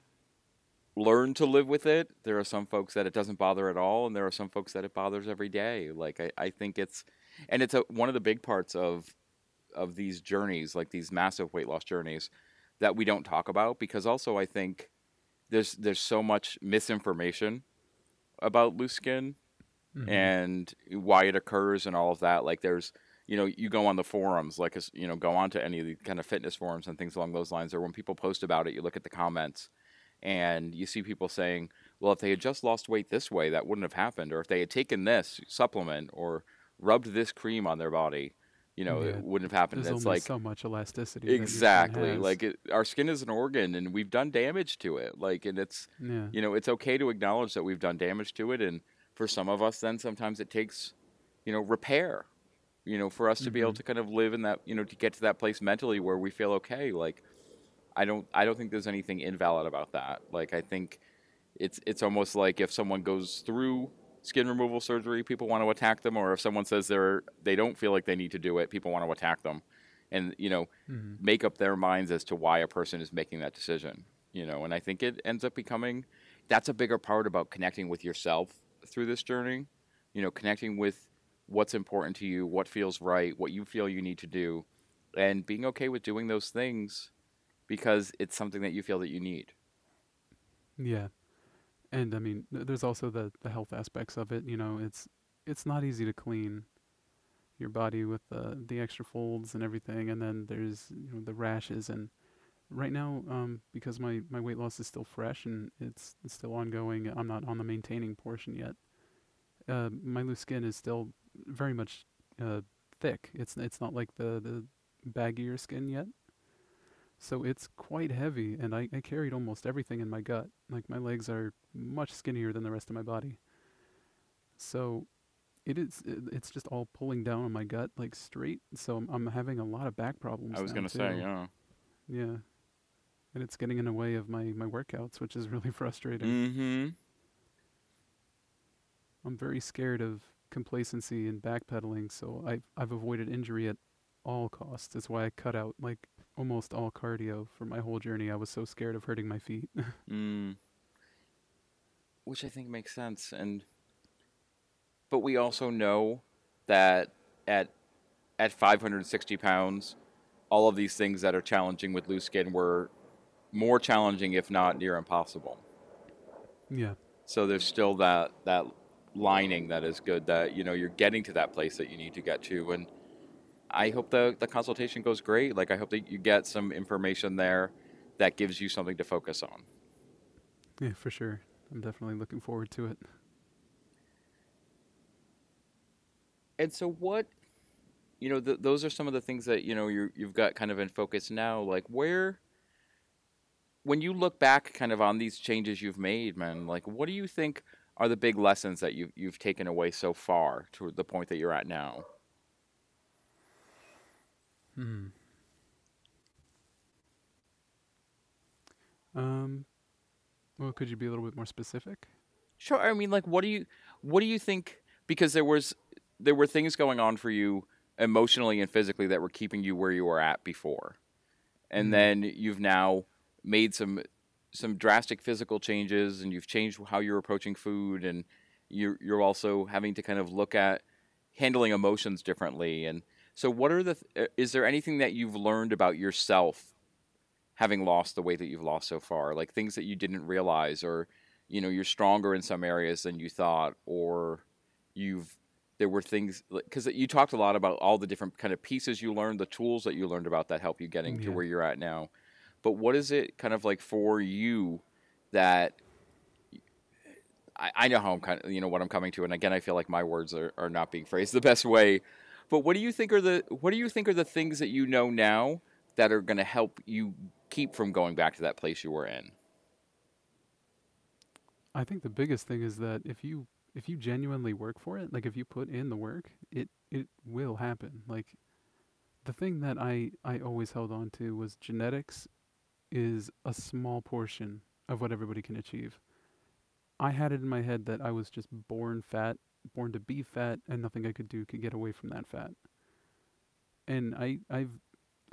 learn to live with it there are some folks that it doesn't bother at all and there are some folks that it bothers every day like i, I think it's and it's a, one of the big parts of of these journeys like these massive weight loss journeys that we don't talk about because also i think there's there's so much misinformation about loose skin Mhm. and why it occurs and all of that. Like there's, you know, you go on the forums, like you know, go on to any of the kind of fitness forums and things along those lines, or when people post about it, you look at the comments and you see people saying, well, if they had just lost weight this way, that wouldn't have happened, or if they had taken this supplement or rubbed this cream on their body, you know, Yeah. it wouldn't have happened. There's it's like so much elasticity. that your skin exactly like it, our skin is an organ, and we've done damage to it. Like, and it's yeah. you know, it's okay to acknowledge that we've done damage to it. And for some of us, then sometimes it takes, you know, repair, you know, for us to be able Mhm. to kind of live in that, you know, to get to that place mentally where we feel okay. Like, I don't, I don't think there's anything invalid about that. Like, I think it's, it's almost like if someone goes through skin removal surgery, people want to attack them, or if someone says they're, they don't feel like they need to do it, people want to attack them, and you know, Mhm. make up their minds as to why a person is making that decision you know and i think it ends up becoming that's a bigger part about connecting with yourself through this journey you know connecting with what's important to you what feels right what you feel you need to do and being okay with doing those things because it's something that you feel that you need Yeah, and I mean, there's also the the health aspects of it. You know, it's it's not easy to clean your body with the the extra folds and everything, and then there's you know the rashes. And right now, um, because my my weight loss is still fresh and it's, it's still ongoing, I'm not on the maintaining portion yet. Uh, my loose skin is still very much uh, thick. It's it's not like the the baggier skin yet. So it's quite heavy, and I, I carried almost everything in my gut. Like my legs are much skinnier than the rest of my body. So it is it, it's just all pulling down on my gut like straight. So I'm, I'm having a lot of back problems. i was going to say yeah Yeah. And it's getting in the way of my, my workouts, which is really frustrating. mm-hmm I'm very scared of complacency and backpedaling, so I've I've avoided injury at all costs. That's why I cut out like almost all cardio for my whole journey. I was so scared of hurting my feet. Mm. Which I think makes sense, and but we also know that at at 560 pounds, all of these things that are challenging with loose skin were more challenging, if not near impossible. yeah. So there's still that that lining that is good that you know you're getting to that place that you need to get to, and I hope the the consultation goes great. Like I hope that you get some information there that gives you something to focus on. Yeah, for sure. I'm definitely looking forward to it. And so, what, you know, th- those are some of the things that you know you you've got kind of in focus now. Like, where, when you look back kind of on these changes you've made, man, like what do you think are the big lessons that you've you've taken away so far to the point that you're at now? Hmm. Um. Well, could you be a little bit more specific? Sure. I mean, like, what do you what do you think? Because there was there were things going on for you emotionally and physically that were keeping you where you were at before, and Mhm. then you've now made some some drastic physical changes, and you've changed how you're approaching food, and you're you're also having to kind of look at handling emotions differently. And so, what are the? th- uh, Is there anything that you've learned about yourself having lost the weight that you've lost so far? Like things that you didn't realize, or you know, you're stronger in some areas than you thought, or you've there were things because you talked a lot about all the different kind of pieces you learned, the tools that you learned about that help you getting to where you're at now. But what is it kind of like for you that I, I know how I'm kind of you know what I'm coming to, and again, I feel like my words are, are not being phrased the best way. But what do you think are the what do you think are the things that you know now that are going to help you keep from going back to that place you were in? I think the biggest thing is that if you if you genuinely work for it, like if you put in the work, it it will happen. Like the thing that I I always held on to was genetics is a small portion of what everybody can achieve. I had it in my head that I was just born fat, born to be fat, and nothing I could do could get away from that fat. And I I've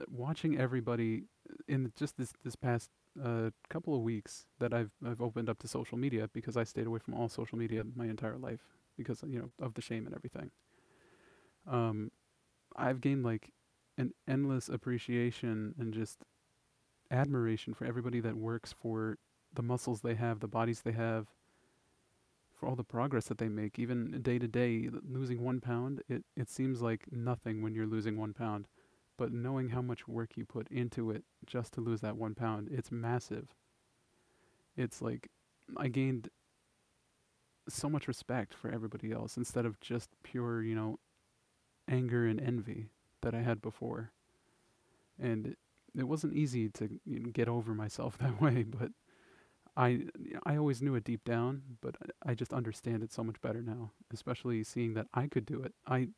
watching everybody in just this this past uh, couple of weeks that I've I've opened up to social media because I stayed away from all social media my entire life because you know of the shame and everything. Um, I've gained like an endless appreciation and just admiration for everybody that works for the muscles they have, the bodies they have, for all the progress that they make, even day to day. Losing one pound, it it seems like nothing when you're losing one pound but knowing how much work you put into it just to lose that one pound, it's massive. It's like I gained so much respect for everybody else instead of just pure, you know, anger and envy that I had before. And it, wasn't easy to you know, get over myself that way, but I I always knew it deep down, but I just understand it so much better now, especially seeing that I could do it. I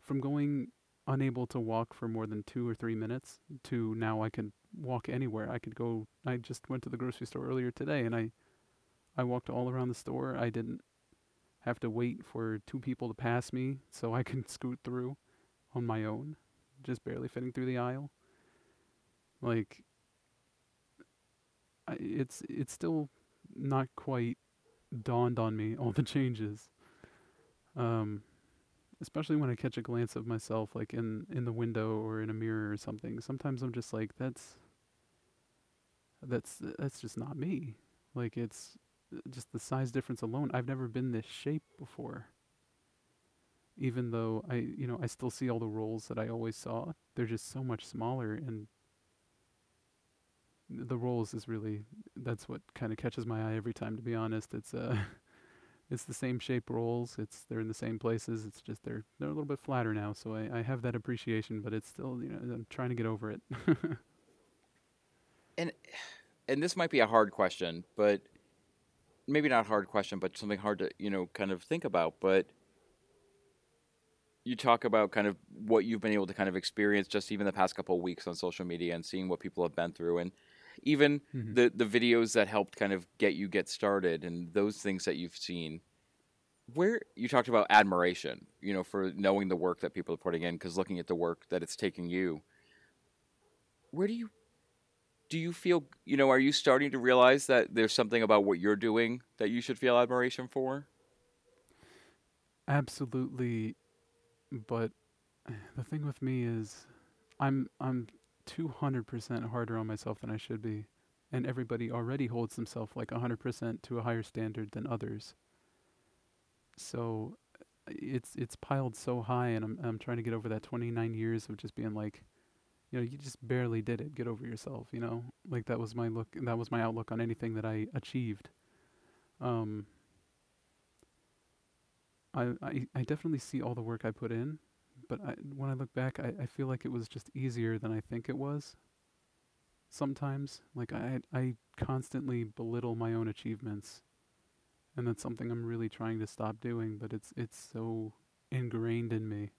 from going unable to walk for more than two or three minutes to now I can walk anywhere. I could go. I just went to the grocery store earlier today, and I, I walked all around the store. I didn't have to wait for two people to pass me, so I can scoot through on my own, just barely fitting through the aisle. Like, it's it's still not quite dawned on me all the changes. Um, especially when I catch a glance of myself like in in the window or in a mirror or something. Sometimes I'm just like that's that's that's just not me. Like it's just the size difference alone. I've never been this shape before. Even though I, you know, I still see all the rolls that I always saw. They're just so much smaller and the rolls is really that's what kind of catches my eye every time to be honest. It's uh it's the same shape rolls. It's they're in the same places. It's just they're they're a little bit flatter now, so I, I have that appreciation, but it's still you know I'm trying to get over it. and and this might be a hard question, but maybe not a hard question, but something hard to you know kind of think about. But you talk about kind of what you've been able to kind of experience just even the past couple of weeks on social media and seeing what people have been through, and even Mhm. the the videos that helped kind of get you get started and those things that you've seen. Where you talked about admiration, you know, for knowing the work that people are putting in, because looking at the work that it's taking you, where do you do you feel you know are you starting to realize that there's something about what you're doing that you should feel admiration for Absolutely, but the thing with me is I'm I'm 200% harder on myself than I should be, and everybody already holds themselves like 100% to a higher standard than others. So uh, it's it's piled so high, and I'm I'm trying to get over that 29 years of just being like, you know, you just barely did it. Get over yourself, you know. Like that was my look. That was my outlook on anything that I achieved. Um, I, I, I definitely see all the work I put in, but I, when I look back, I, I feel like it was just easier than I think it was. sometimes. Like I I constantly belittle my own achievements. And that's something I'm really trying to stop doing, but it's it's so ingrained in me.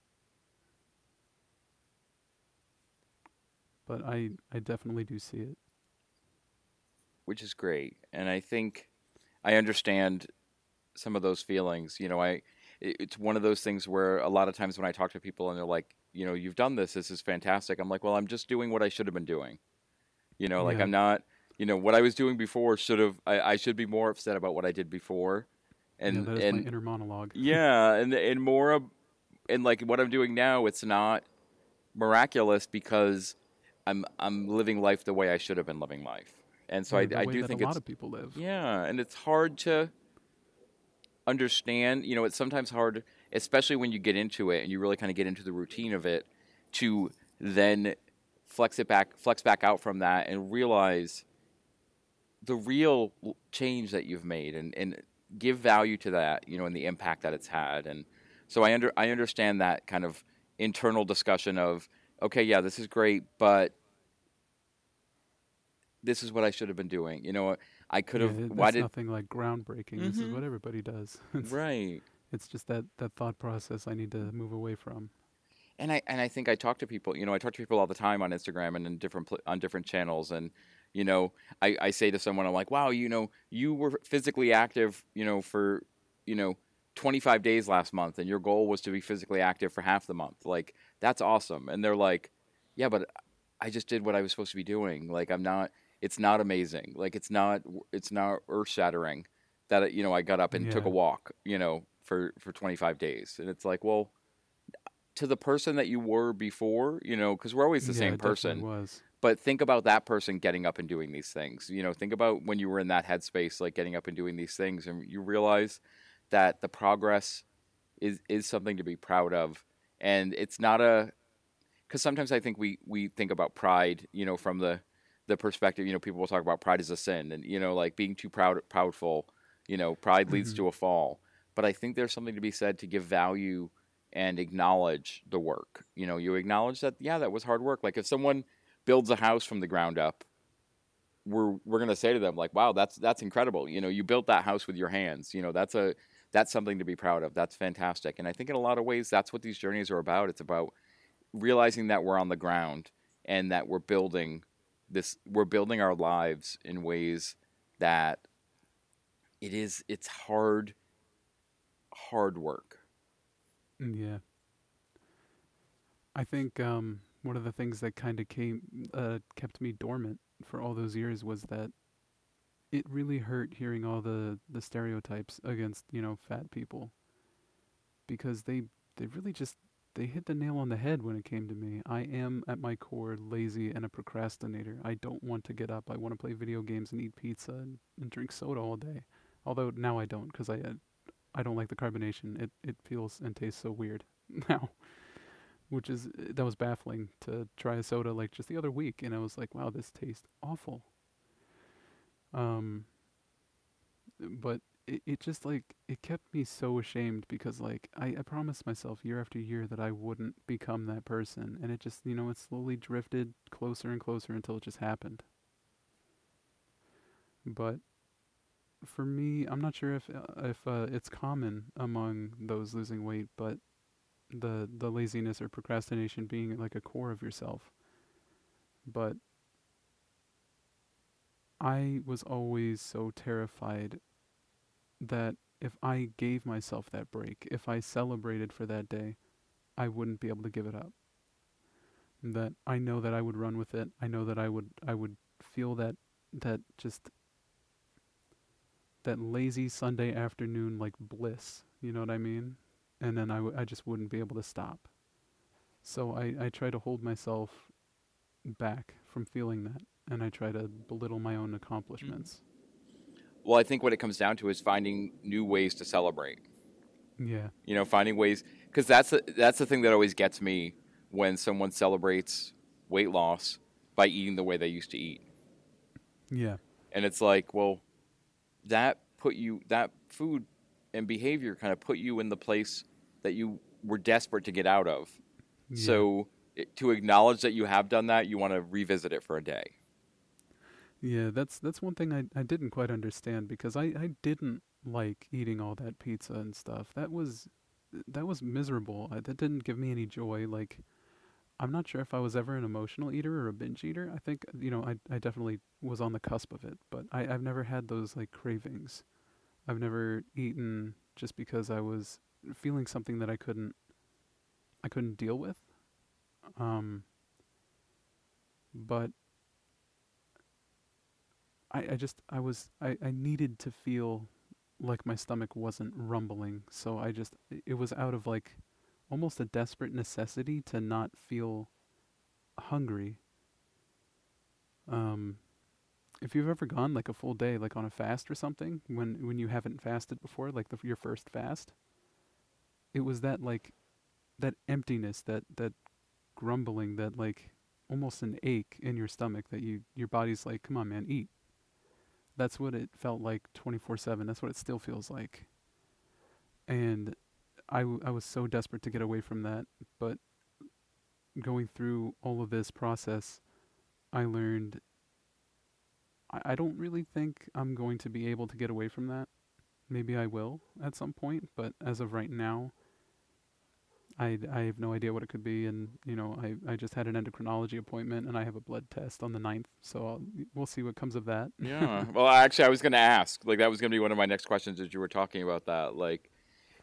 But I I definitely do see it. which is great. And I think I understand some of those feelings. You know, I it's one of those things where a lot of times when I talk to people and they're like, you know, you've done this, this is fantastic. I'm like, well, I'm just doing what I should have been doing. You know, like I'm not, you know, what I was doing before should have I, I should be more upset about what I did before. yeah, And is and my inner monologue. yeah, and and more of, and like what I'm doing now, it's not miraculous because I'm I'm living life the way I should have been living life. And so Yeah, I, I do think a lot of people live. yeah, and it's hard to understand. You know, it's sometimes hard, especially when you get into it and you really kind of get into the routine of it, to then flex it back, flex back out from that, and realize the real change that you've made, and and give value to that. You know, and the impact that it's had. And so I under I understand that kind of internal discussion of okay, yeah, this is great, but this is what I should have been doing. You know, I could have. Yeah, why did nothing like groundbreaking. This is Mhm. what everybody does. it's, right? it's just that that thought process I need to move away from. And I and I think I talk to people. You know, I talk to people all the time on Instagram and in different pl- on different channels. And you know, I, I say to someone, I'm like, wow, you know, you were physically active, you know, for you know. 25 days last month and your goal was to be physically active for half the month like that's awesome and they're like yeah but i just did what i was supposed to be doing like i'm not it's not amazing like it's not it's not earth shattering that you know i got up and took a walk you know for for 25 days and it's like well to the person that you were before you know because we're always the Yeah, same person Was. but think about that person getting up and doing these things you know think about when you were in that headspace like getting up and doing these things and you realize that the progress is is something to be proud of and it's not a because sometimes i think we we think about pride you know from the the perspective you know people will talk about pride as a sin and you know like being too proud proudful you know pride leads Mhm. to a fall. But i think there's something to be said to give value and acknowledge the work. You know you acknowledge that yeah that was hard work. Like if someone builds a house from the ground up we're we're going to say to them like wow that's that's incredible. You know you built that house with your hands. You know that's a that's something to be proud of. That's fantastic. And i think in a lot of ways that's what these journeys are about. It's about realizing that we're on the ground and that we're building this we're building our lives in ways that it is it's hard hard work Mm, Yeah. I think um, one of the things that kind of came uh, kept me dormant for all those years was that it really hurt hearing all the the stereotypes against you know fat people because they they really just they hit the nail on the head when it came to me. I am at my core lazy and a procrastinator. I don't want to get up. I want to play video games and eat pizza and, and drink soda all day. Although now I don't because I uh, I don't like the carbonation. It it feels and tastes so weird now, which is that was baffling to try a soda like just the other week, and I was like, wow, this tastes awful. Um, but it it just like it kept me so ashamed because like I I promised myself year after year that I wouldn't become that person, and it just you know it slowly drifted closer and closer until it just happened. But for me, I'm not sure if uh, if uh, it's common among those losing weight, but the the laziness or procrastination being like a core of yourself. But I was always so terrified that if I gave myself that break, if I celebrated for that day, I wouldn't be able to give it up. That I know that I would run with it. I know that I would I would feel that that just that lazy Sunday afternoon like bliss, you know what I mean? And then I, w- I just wouldn't be able to stop. So I, I try to hold myself back from feeling that, and I try to belittle my own mm-hmm. accomplishments. Well i think what it comes down to is finding new ways to celebrate. Yeah, you know finding ways because that's the, that's the thing that always gets me when someone celebrates weight loss by eating the way they used to eat. Yeah, and it's like well that put you that food and behavior kind of put you in the place that you were desperate to get out of. Yeah. so it, to acknowledge that you have done that you want to revisit it for a day Yeah, that's that's one thing I, I didn't quite understand because I, I didn't like eating all that pizza and stuff. That was that was miserable. I, that didn't give me any joy. Like I'm not sure if I was ever an emotional eater or a binge eater. I think you know I I definitely was on the cusp of it, but I I've never had those like cravings. I've never eaten just because I was feeling something that I couldn't I couldn't deal with. Um but I, I just I was I, I needed to feel like my stomach wasn't rumbling, so I just it was out of like almost a desperate necessity to not feel hungry. Um if you've ever gone like a full day like on a fast or something when when you haven't fasted before like the, your first fast it was that like that emptiness that that grumbling that like almost an ache in your stomach that you your body's like come on man eat that's what it felt like 24/7 that's what it still feels like and I, w- I was so desperate to get away from that but going through all of this process I learned I, I don't really think I'm going to be able to get away from that. Maybe I will at some point, but as of right now, I, I have no idea what it could be. And, you know, I, I just had an endocrinology appointment and I have a blood test on the 9th. So I'll, we'll see what comes of that. Yeah. well, actually, I was going to ask. Like, that was going to be one of my next questions as you were talking about that. Like,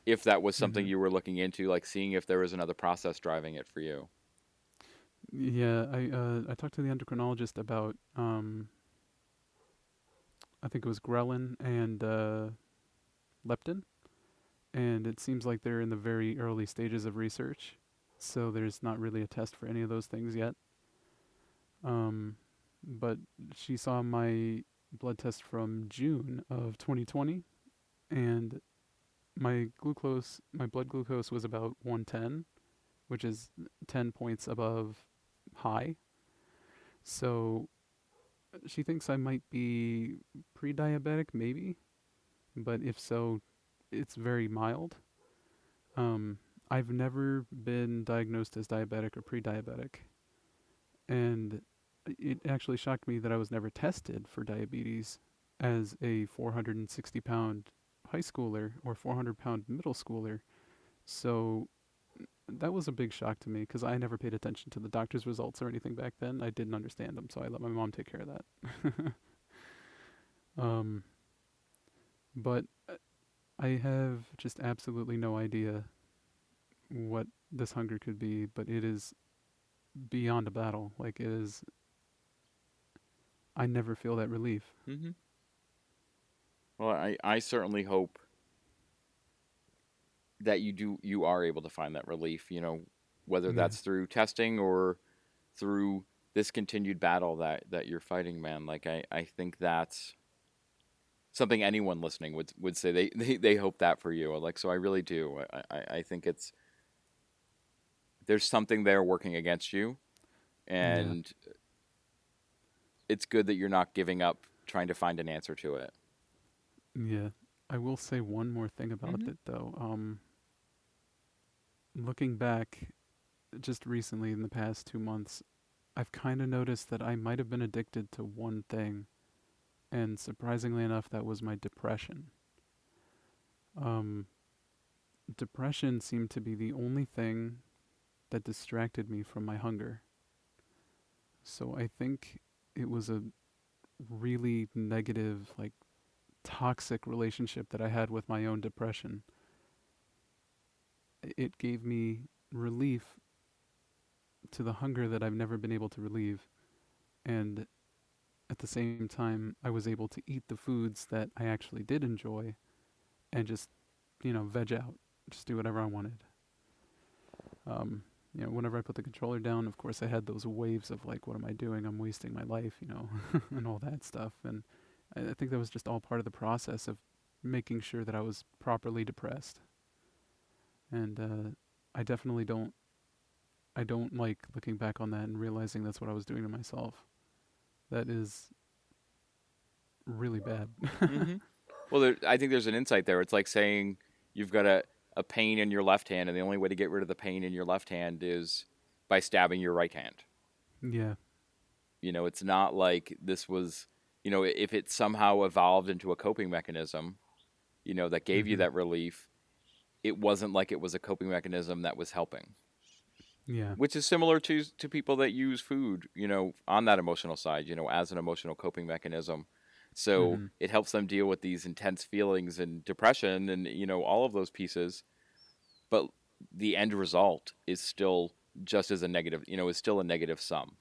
if that was something Mhm. you were looking into, like seeing if there was another process driving it for you. Yeah, I uh, I talked to the endocrinologist about um, I think it was ghrelin and uh, leptin, and it seems like they're in the very early stages of research, so there's not really a test for any of those things yet. Um, but she saw my blood test from June of 2020, and my glucose, my blood glucose was about 110, which is 10 points above high. So she thinks I might be pre-diabetic, maybe, but if so, it's very mild. Um, I've never been diagnosed as diabetic or pre-diabetic, and it actually shocked me that I was never tested for diabetes as a 460 pound high schooler or 400 pound middle schooler. So that was a big shock to me because I never paid attention to the doctor's results or anything back then. I didn't understand them, so I let my mom take care of that. um, but I have just absolutely no idea what this hunger could be, but it is beyond a battle. Like it is. I never feel that relief. Mm-hmm. Well, I, I certainly hope that you do you are able to find that relief. You know, whether Yeah. that's through testing or through this continued battle that that you're fighting, man. Like I, I think that's something anyone listening would would say they, they, they hope that for you. Like so, I really do. I, I, I think it's there's something there working against you, and it's good that you're not giving up trying to find an answer to it. Yeah, I will say one more thing about Mhm. it though. Um, looking back, just recently in the past two months, I've kind of noticed that I might have been addicted to one thing, and surprisingly enough, that was my depression. Um, depression seemed to be the only thing that distracted me from my hunger. So I think it was a really negative, like toxic relationship that I had with my own depression. It gave me relief to the hunger that I've never been able to relieve. And at the same time, I was able to eat the foods that I actually did enjoy and just, you know, veg out, just do whatever I wanted. Um, you know, whenever I put the controller down, of course, I had those waves of like, what am I doing? I'm wasting my life, you know, and all that stuff. And I, I think that was just all part of the process of making sure that I was properly depressed. And uh, I definitely don't. I don't like looking back on that and realizing that's what I was doing to myself. That is really bad. hmm Well, there, I think there's an insight there. It's like saying you've got a, a pain in your left hand, and the only way to get rid of the pain in your left hand is by stabbing your right hand. yeah. You know, it's not like this was you know, if it somehow evolved into a coping mechanism, you know, that gave you Mhm. that relief, it wasn't like it was a coping mechanism that was helping. Yeah. Which is similar to to people that use food, you know, on that emotional side, you know, as an emotional coping mechanism. So Mhm. it helps them deal with these intense feelings and depression and you know all of those pieces. But the end result is still just as a negative, you know, is still a negative sum.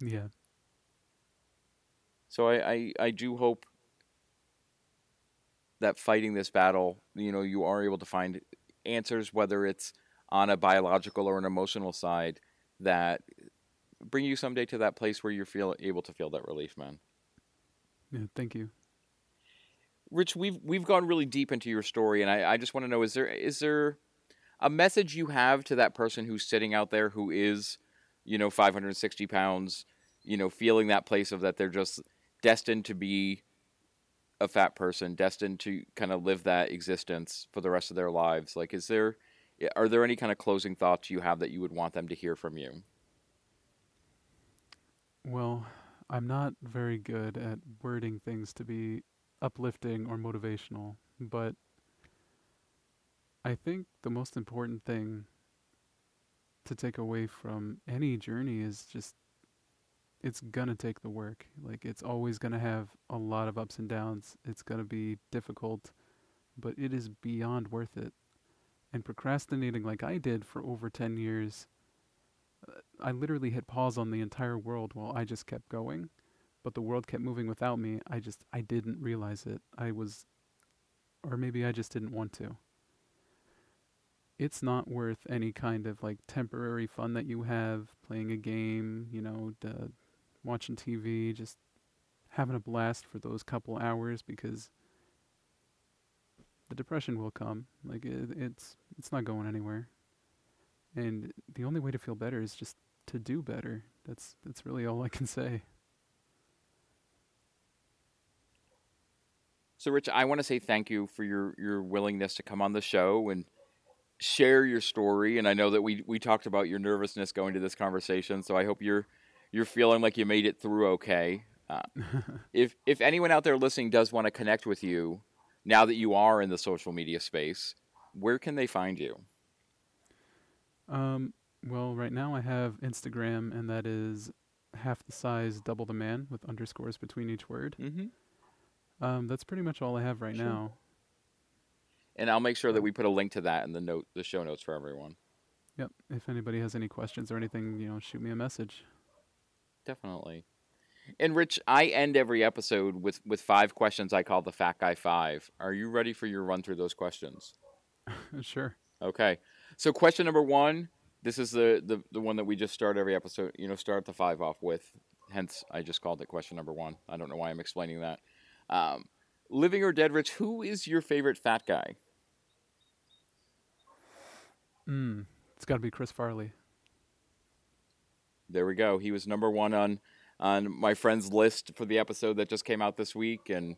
Yeah. So I, I, I do hope that fighting this battle, you know, you are able to find answers, whether it's on a biological or an emotional side, that bring you someday to that place where you're feel able to feel that relief, man. Yeah. Thank you. Rich, we've we've gone really deep into your story, and I, I just want to know is there is there a message you have to that person who's sitting out there who is, you know, 560 pounds, you know, feeling that place of that they're just destined to be a fat person, destined to kind of live that existence for the rest of their lives? Like, is there are there any kind of closing thoughts you have that you would want them to hear from you? Well, I'm not very good at wording things to be uplifting or motivational, but I think the most important thing to take away from any journey is just it's gonna take the work. Like it's always gonna have a lot of ups and downs. It's gonna be difficult, but it is beyond worth it. And procrastinating like I did for over 10 years, uh, I literally hit pause on the entire world while I just kept going, but the world kept moving without me. I just I didn't realize it. I was or maybe I just didn't want to it's not worth any kind of like temporary fun that you have playing a game, you know, d- watching TV, just having a blast for those couple hours because the depression will come. Like it, it's it's not going anywhere. And the only way to feel better is just to do better. That's that's really all I can say. So, Rich, I want to say thank you for your your willingness to come on the show and share your story. And I know that we we talked about your nervousness going to this conversation, so I hope you're you're feeling like you made it through okay. Uh, if if anyone out there listening does want to connect with you now that you are in the social media space, where can they find you? Um, well, right now I have Instagram, and that is half the size, double the man, with underscores between each word. Mm-hmm. Um, that's pretty much all I have right Sure. now. And I'll make sure that we put a link to that in the note, the show notes for everyone. Yep. If anybody has any questions or anything, you know, shoot me a message. Definitely. And Rich, I end every episode with with five questions I call the Fat Guy Five. Are you ready for your run through those questions? sure. Okay. So question number one. This is the, the the one that we just start every episode. You know, start the five off with. Hence, I just called it question number one. I don't know why I'm explaining that. Um, living or dead, Rich. Who is your favorite fat guy? Mm. It's got to be Chris Farley. There we go. He was number one on on my friend's list for the episode that just came out this week, and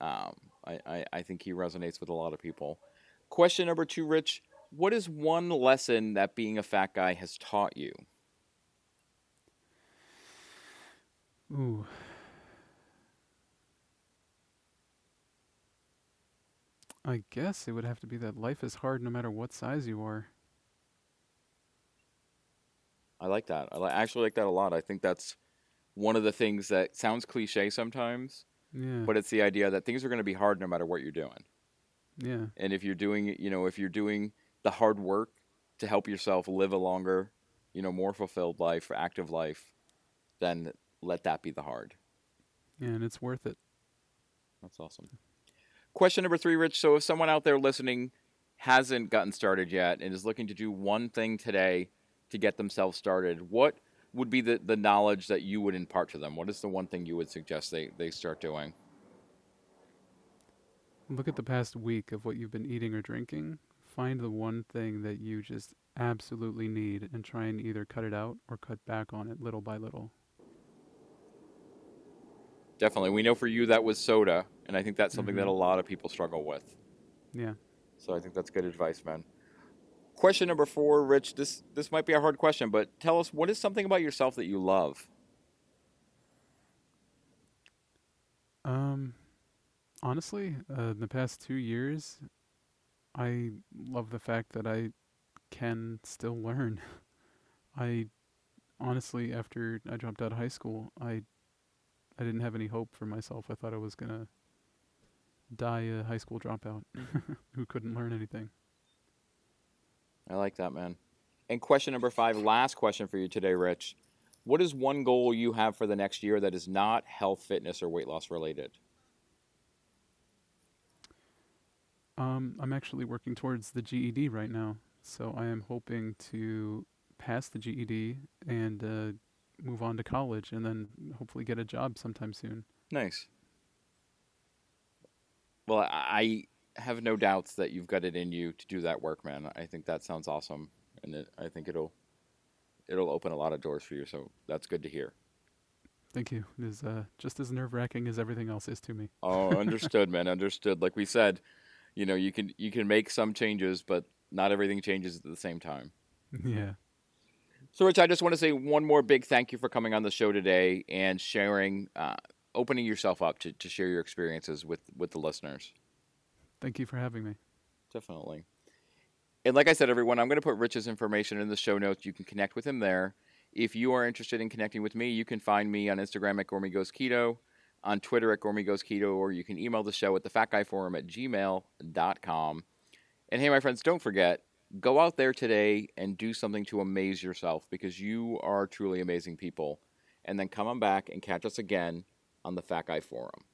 um, I, I, I think he resonates with a lot of people. Question number two, Rich. What is one lesson that being a fat guy has taught you? Ooh. I guess it would have to be that life is hard no matter what size you are. I like that. I actually like that a lot. I think that's one of the things that sounds cliche sometimes, Yeah. but it's the idea that things are going to be hard no matter what you're doing. yeah. And if you're doing, you know, if you're doing the hard work to help yourself live a longer, you know, more fulfilled life, active life, then let that be the hard. Yeah, and it's worth it. That's awesome. Question number three, Rich. So if someone out there listening hasn't gotten started yet and is looking to do one thing today to get themselves started, what would be the, the knowledge that you would impart to them? What is the one thing you would suggest they, they start doing? Look at the past week of what you've been eating or drinking. Find the one thing that you just absolutely need and try and either cut it out or cut back on it little by little. Definitely. We know for you that was soda, and I think that's something that Mhm. a lot of people struggle with. Yeah. So I think that's good advice, man. Question number four, Rich. This this might be a hard question, but tell us what is something about yourself that you love? Um, Honestly, uh, in the past two years, I love the fact that I can still learn. I honestly, after I dropped out of high school, I I didn't have any hope for myself. I thought I was gonna die a high school dropout who couldn't learn anything. I like that, man. And question number five, last question for you today, Rich. What is one goal you have for the next year that is not health, fitness, or weight loss related? Um, I'm actually working towards the GED right now, so I am hoping to pass the GED and uh, move on to college, and then hopefully get a job sometime soon. Nice. Well, I have no doubts that you've got it in you to do that work, man. I think that sounds awesome, and it, I think it'll it'll open a lot of doors for you. So that's good to hear. Thank you. It is uh, just as nerve wracking as everything else is to me. Oh, understood, man. Understood. Like we said, you know, you can you can make some changes, but not everything changes at the same time. yeah. So, Rich, I just want to say one more big thank you for coming on the show today and sharing, uh, opening yourself up to, to share your experiences with, with the listeners. Thank you for having me. Definitely. And like I said, everyone, I'm going to put Rich's information in the show notes. You can connect with him there. If you are interested in connecting with me, you can find me on Instagram at Gormy Goes Keto, on Twitter at Gormy Goes Keto, or you can email the show at the Fat Guy Forum at gmail.com. And hey, my friends, don't forget, go out there today and do something to amaze yourself because you are truly amazing people. And then come on back and catch us again on the Fat Guy Forum.